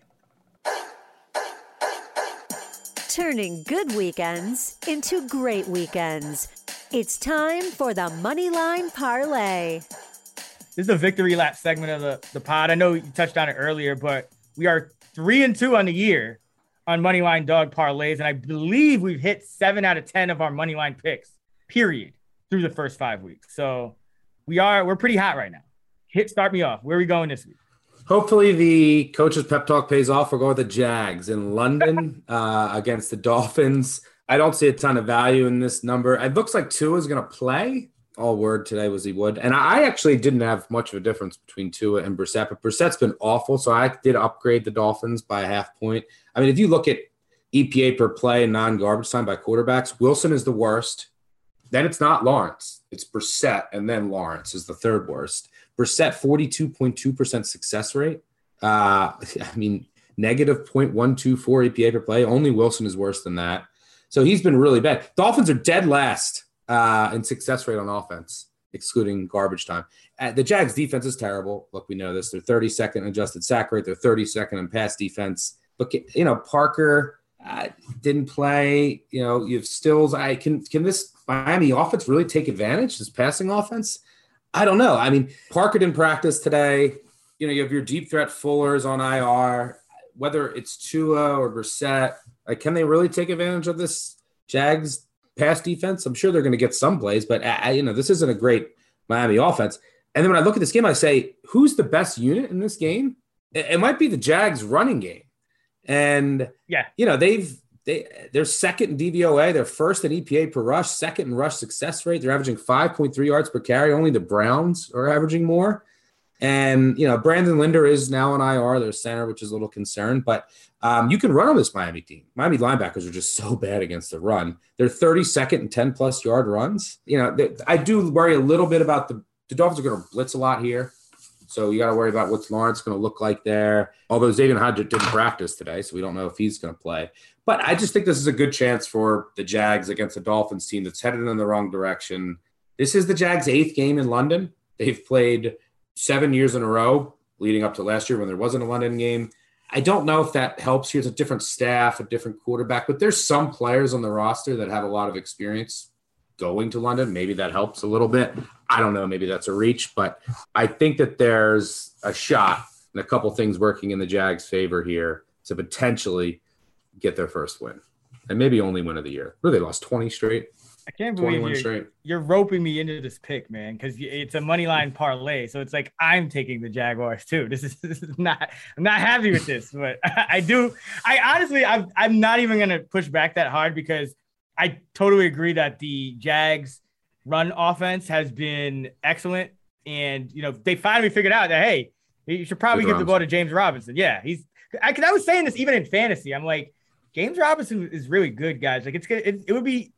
Turning good weekends into great weekends. It's time for the Moneyline Parlay. This is the victory lap segment of the, the pod. I know you touched on it earlier, but we are three and two on the year on moneyline dog parlays, and I believe we've hit seven out of ten of our moneyline picks, period, through the first five weeks. So we are we're pretty hot right now. Hit start me off. Where are we going this week? Hopefully, the coach's pep talk pays off. We'll go with the Jags in London uh, against the Dolphins. I don't see a ton of value in this number. It looks like Tua is going to play. All word today was he would, and I actually didn't have much of a difference between Tua and Brissett, but Brissett's been awful, so I did upgrade the Dolphins by a half point. I mean, if you look at EPA per play and non-garbage time by quarterbacks, Wilson is the worst. Then it's not Lawrence, it's Brissett, and then Lawrence is the third worst. Brissett, 42.2% success rate. Uh, I mean, negative 0.124 EPA per play. Only Wilson is worse than that. So he's been really bad. Dolphins are dead last uh, in success rate on offense, excluding garbage time. Uh, the Jags defense is terrible. Look, we know this. They're 32nd adjusted sack rate. They're 32nd in pass defense. But you know, Parker uh, didn't play. You know, you have Stills. I can can this Miami offense really take advantage? This passing offense? I don't know. I mean, Parker didn't practice today. You know, you have your deep threat Fullers on IR. Whether it's Tua or Brissett, like, can they really take advantage of this Jags pass defense? I'm sure they're going to get some plays, but uh, you know, this isn't a great Miami offense. And then when I look at this game, I say, who's the best unit in this game? It, it might be the Jags running game. And yeah, you know, they've they they're second in DVOA, they're first in EPA per rush, second in rush success rate. They're averaging 5.3 yards per carry. Only the Browns are averaging more. And you know, Brandon Linder is now on IR, their center, which is a little concerned. But um, you can run on this Miami team. Miami linebackers are just so bad against the run. They're 32nd and 10 plus yard runs. You know, they, I do worry a little bit about the the Dolphins are going to blitz a lot here. So you got to worry about what's Lawrence going to look like there. Although Xavier Hodgett didn't practice today, so we don't know if he's going to play. But I just think this is a good chance for the Jags against the Dolphins team that's headed in the wrong direction. This is the Jags' eighth game in London. They've played seven years in a row leading up to last year when there wasn't a London game. I don't know if that helps here. It's a different staff, a different quarterback, but there's some players on the roster that have a lot of experience going to London. Maybe that helps a little bit. I don't know. Maybe that's a reach, but I think that there's a shot and a couple things working in the Jags' favor here to potentially get their first win and maybe only win of the year. They lost 20 straight. I can't believe you're, straight. you're roping me into this pick, man, because it's a money line parlay. So it's like I'm taking the Jaguars too. This is, this is not. I'm not happy with this, but I do. I honestly, I'm I'm not even gonna push back that hard because I totally agree that the Jags run offense has been excellent. And, you know, they finally figured out that, hey, you should probably give the ball to James Robinson. Yeah. He's, I, cause I was saying this even in fantasy. I'm like, James Robinson is really good, guys. Like, it's gonna, it, it would be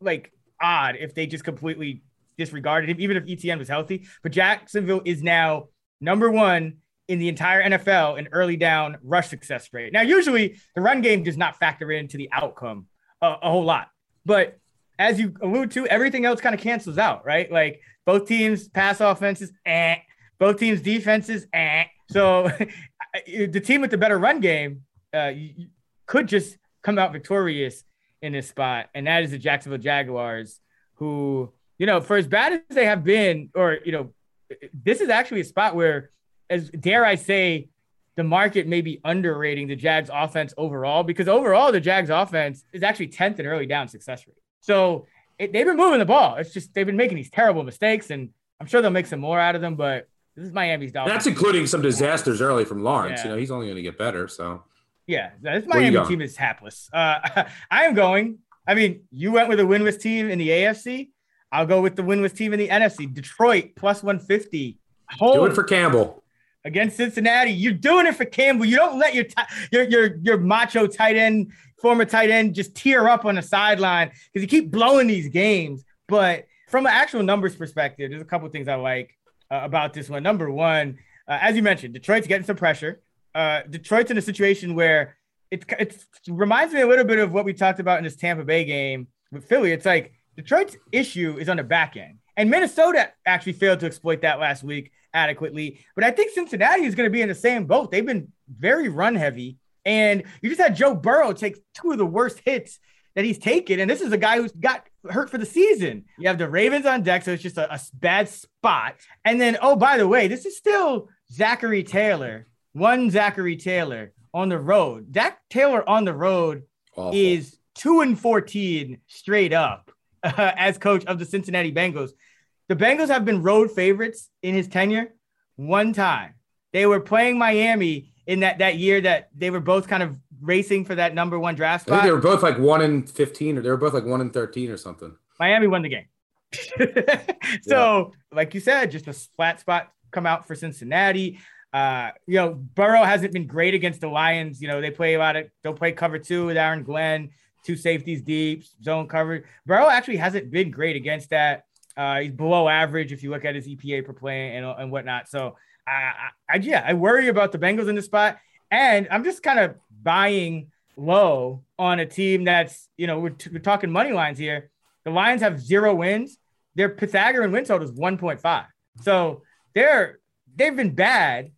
like odd if they just completely disregarded him, even if Etienne was healthy. But Jacksonville is now number one in the entire NFL in early down rush success rate. Now, usually the run game does not factor into the outcome a, a whole lot, but as you allude to, everything else kind of cancels out, right? Like both teams pass offenses, eh. Both teams defenses, eh. So the team with the better run game uh, could just come out victorious in this spot, and that is the Jacksonville Jaguars, who you know, for as bad as they have been, or you know, this is actually a spot where, as dare I say, the market may be underrating the Jags offense overall because overall the Jags offense is actually 10th in early down success rate. So it, they've been moving the ball. It's just they've been making these terrible mistakes, and I'm sure they'll make some more out of them. But this is Miami's Dolphins. That's including some disasters early from Lawrence. Yeah. You know, he's only going to get better. So Yeah, this Miami team is hapless. Uh, I am going. I mean, you went with a winless team in the AFC. I'll go with the winless team in the NFC. Detroit plus 150. do it for Campbell. against Cincinnati. You're doing it for Campbell. You don't let your ti- your your your macho tight end, former tight end, just tear up on the sideline because you keep blowing these games. But from an actual numbers perspective, there's a couple things I like uh, about this one. Number one, uh, as you mentioned, Detroit's getting some pressure. Uh, Detroit's in a situation where it it reminds me a little bit of what we talked about in this Tampa Bay game with Philly. It's like Detroit's issue is on the back end, and Minnesota actually failed to exploit that last week adequately. But I think Cincinnati is going to be in the same boat. They've been very run heavy, and you just had Joe Burrow take two of the worst hits that he's taken, and this is a guy who's got hurt for the season. You have the Ravens on deck, so it's just a, a bad spot. And then, oh, by the way, this is still Zachary Taylor, one Zachary Taylor on the road. Zac Taylor on the road Awful. is two and 14 straight up uh, as coach of the Cincinnati Bengals. The Bengals have been road favorites in his tenure one time. They were playing Miami in that, that year that they were both kind of racing for that number one draft I think spot. they were both like one in fifteen, or they were both like one in thirteen or something. Miami won the game. so, like you said, just a flat spot come out for Cincinnati. Uh, you know, Burrow hasn't been great against the Lions. You know, they play a lot of they'll play cover two with Aaron Glenn, two safeties deep, zone cover. Burrow actually hasn't been great against that. Uh, he's below average if you look at his EPA per play and, and whatnot. So, I, I, I yeah, I worry about the Bengals in this spot, and I'm just kind of buying low on a team that's you know we're, t- we're talking money lines here. The Lions have zero wins. Their Pythagorean win total is 1.5. So they're they've been bad,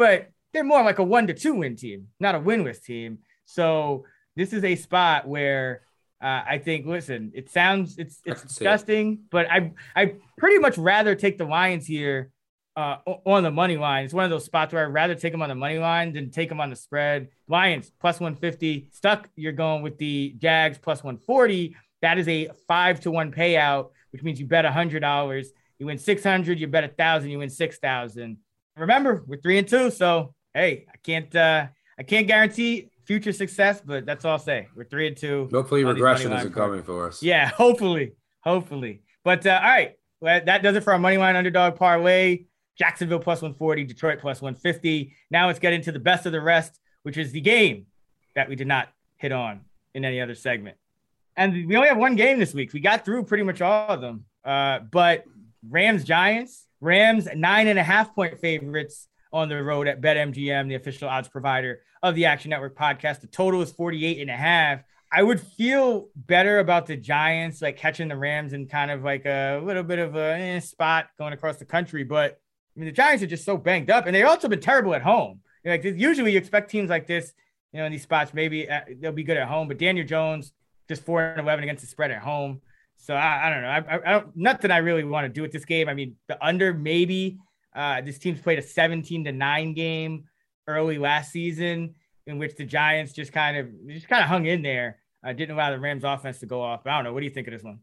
but they're more like a one to two win team, not a winless team. So this is a spot where uh, I think, listen, it sounds it's it's see it. disgusting, but I I pretty much rather take the Lions here uh, on the money line. It's one of those spots where I'd rather take them on the money line than take them on the spread. Lions plus 150. Stuck, you're going with the Jags plus 140. That is a five to one payout, which means you bet $100. You win 600, you bet a thousand, you win 6,000. Remember, we're three and two. So, hey, I can't, uh, I can't guarantee future success, but that's all I'll say. We're three and two. Hopefully, regression isn't coming for us. Yeah, hopefully, hopefully. But uh, all right, well, that does it for our money line underdog parlay. Jacksonville plus 140, Detroit plus 150. Now let's get into the best of the rest, which is the game that we did not hit on in any other segment. And we only have one game this week. We got through pretty much all of them. Uh, but Rams Giants, Rams nine and a half point favorites on the road at BetMGM, the official odds provider of the Action Network podcast. The total is 48 and a half. I would feel better about the Giants like catching the Rams in kind of like a little bit of a eh, spot going across the country. But I mean, the Giants are just so banged up, and they've also been terrible at home. You know, Like usually, you expect teams like this, you know, in these spots, maybe uh, they'll be good at home. But Daniel Jones just four and eleven against the spread at home. So I, I don't know. I, I, don't nothing I really want to do with this game. I mean, the under maybe. Uh, this team's played a 17 to nine game early last season, in which the Giants just kind of just kind of hung in there. Uh, didn't allow the Rams offense to go off. I don't know. What do you think of this one?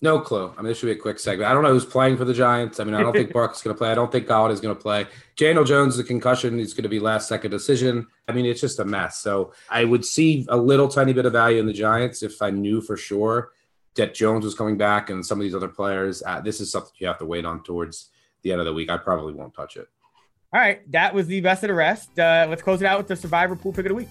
No clue. I mean, this should be a quick segment. I don't know who's playing for the Giants. I mean, I don't think Barkley's going to play. I don't think Golladay's going to play. Daniel Jones, the concussion, is going to be last second decision. I mean, it's just a mess. So I would see a little tiny bit of value in the Giants if I knew for sure that Jones was coming back and some of these other players. Uh, this is something you have to wait on towards the end of the week. I probably won't touch it. All right, that was the best of the rest. Uh, let's close it out with the Survivor Pool Pick of the Week.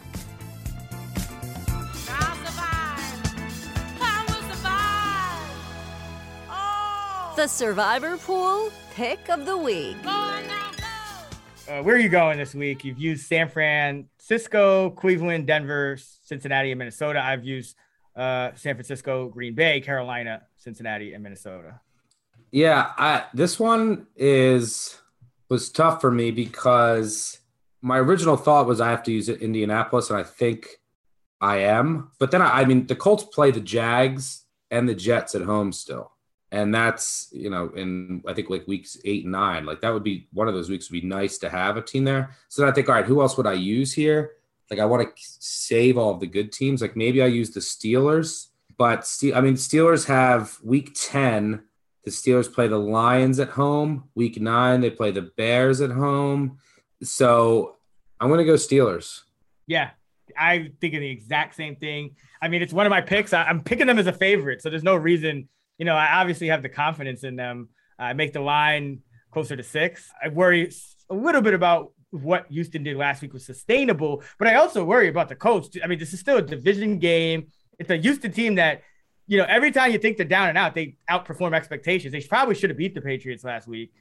The Survivor Pool Pick of the Week. Uh, where are you going this week? You've used San Francisco, Cleveland, Denver, Cincinnati, and Minnesota. I've used uh, San Francisco, Green Bay, Carolina, Cincinnati, and Minnesota. Yeah, I, this one is was tough for me because my original thought was I have to use it Indianapolis, and I think I am. But then I, I mean, the Colts play the Jags and the Jets at home still, and that's you know in I think like weeks eight and nine. Like that would be one of those weeks would be nice to have a team there. So then I think, all right, who else would I use here? Like I want to save all of the good teams. Like maybe I use the Steelers, but Ste- I mean Steelers have week ten. The Steelers play the Lions at home. Week nine, they play the Bears at home. So I'm going to go Steelers. Yeah, I'm thinking the exact same thing. I mean, it's one of my picks. I, am picking them as a favorite, so there's no reason. You know, I obviously have the confidence in them. I make the line closer to six. I worry a little bit about what Houston did last week was sustainable, but I also worry about the coach. I mean, this is still a division game. It's a Houston team that, you know, every time you think they're down and out, they outperform expectations. They probably should have beat the Patriots last week.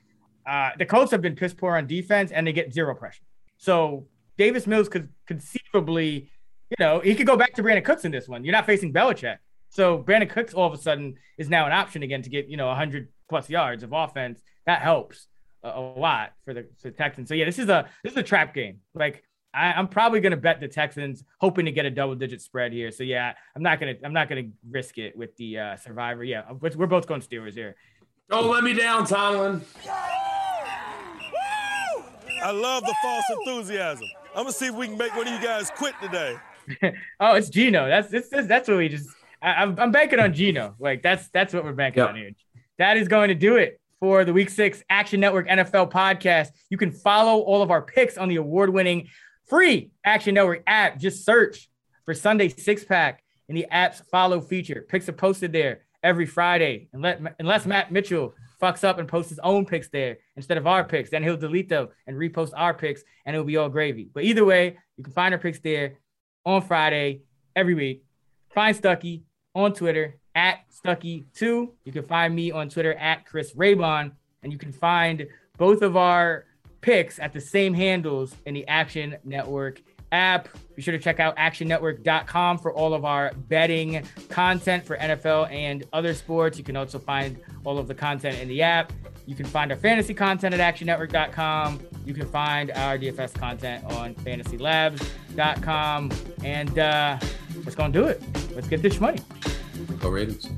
Uh, the Colts have been piss poor on defense and they get zero pressure. So Davis Mills could conceivably, you know, he could go back to Brandin Cooks in this one. You're not facing Belichick. So Brandin Cooks all of a sudden is now an option again to get, you know, 100 plus yards of offense. That helps a, a lot for the, for the Texans. So yeah, this is a this is a trap game. Like I, am probably gonna bet the Texans, hoping to get a double digit spread here. So yeah, I'm not gonna I'm not gonna risk it with the uh, Survivor. Yeah, we're both going Steelers here. Don't let me down, Tomlin. I love the false enthusiasm. I'm gonna see if we can make one of you guys quit today. oh, it's Geno. That's that's, that's what we just. I, am I'm banking on Geno. Like that's that's what we're banking yep. on here. That is going to do it for the Week Six Action Network NFL podcast. You can follow all of our picks on the award-winning free Action Network app. Just search for Sunday Six Pack in the app's follow feature. Picks are posted there every Friday. Unless Matt Mitchell fucks up and posts his own picks there instead of our picks, then he'll delete them and repost our picks, and it'll be all gravy. But either way, you can find our picks there on Friday every week. Find Stuckey on Twitter at Stuckey2. You can find me on Twitter at Chris Raybon, and you can find both of our picks at the same handles in the Action Network app. Be sure to check out actionnetwork.com for all of our betting content for NFL and other sports. You can also find all of the content in the app. You can find our fantasy content at actionnetwork.com. You can find our DFS content on fantasylabs.com. And uh, let's go and do it. Let's get this money. Go Ravens.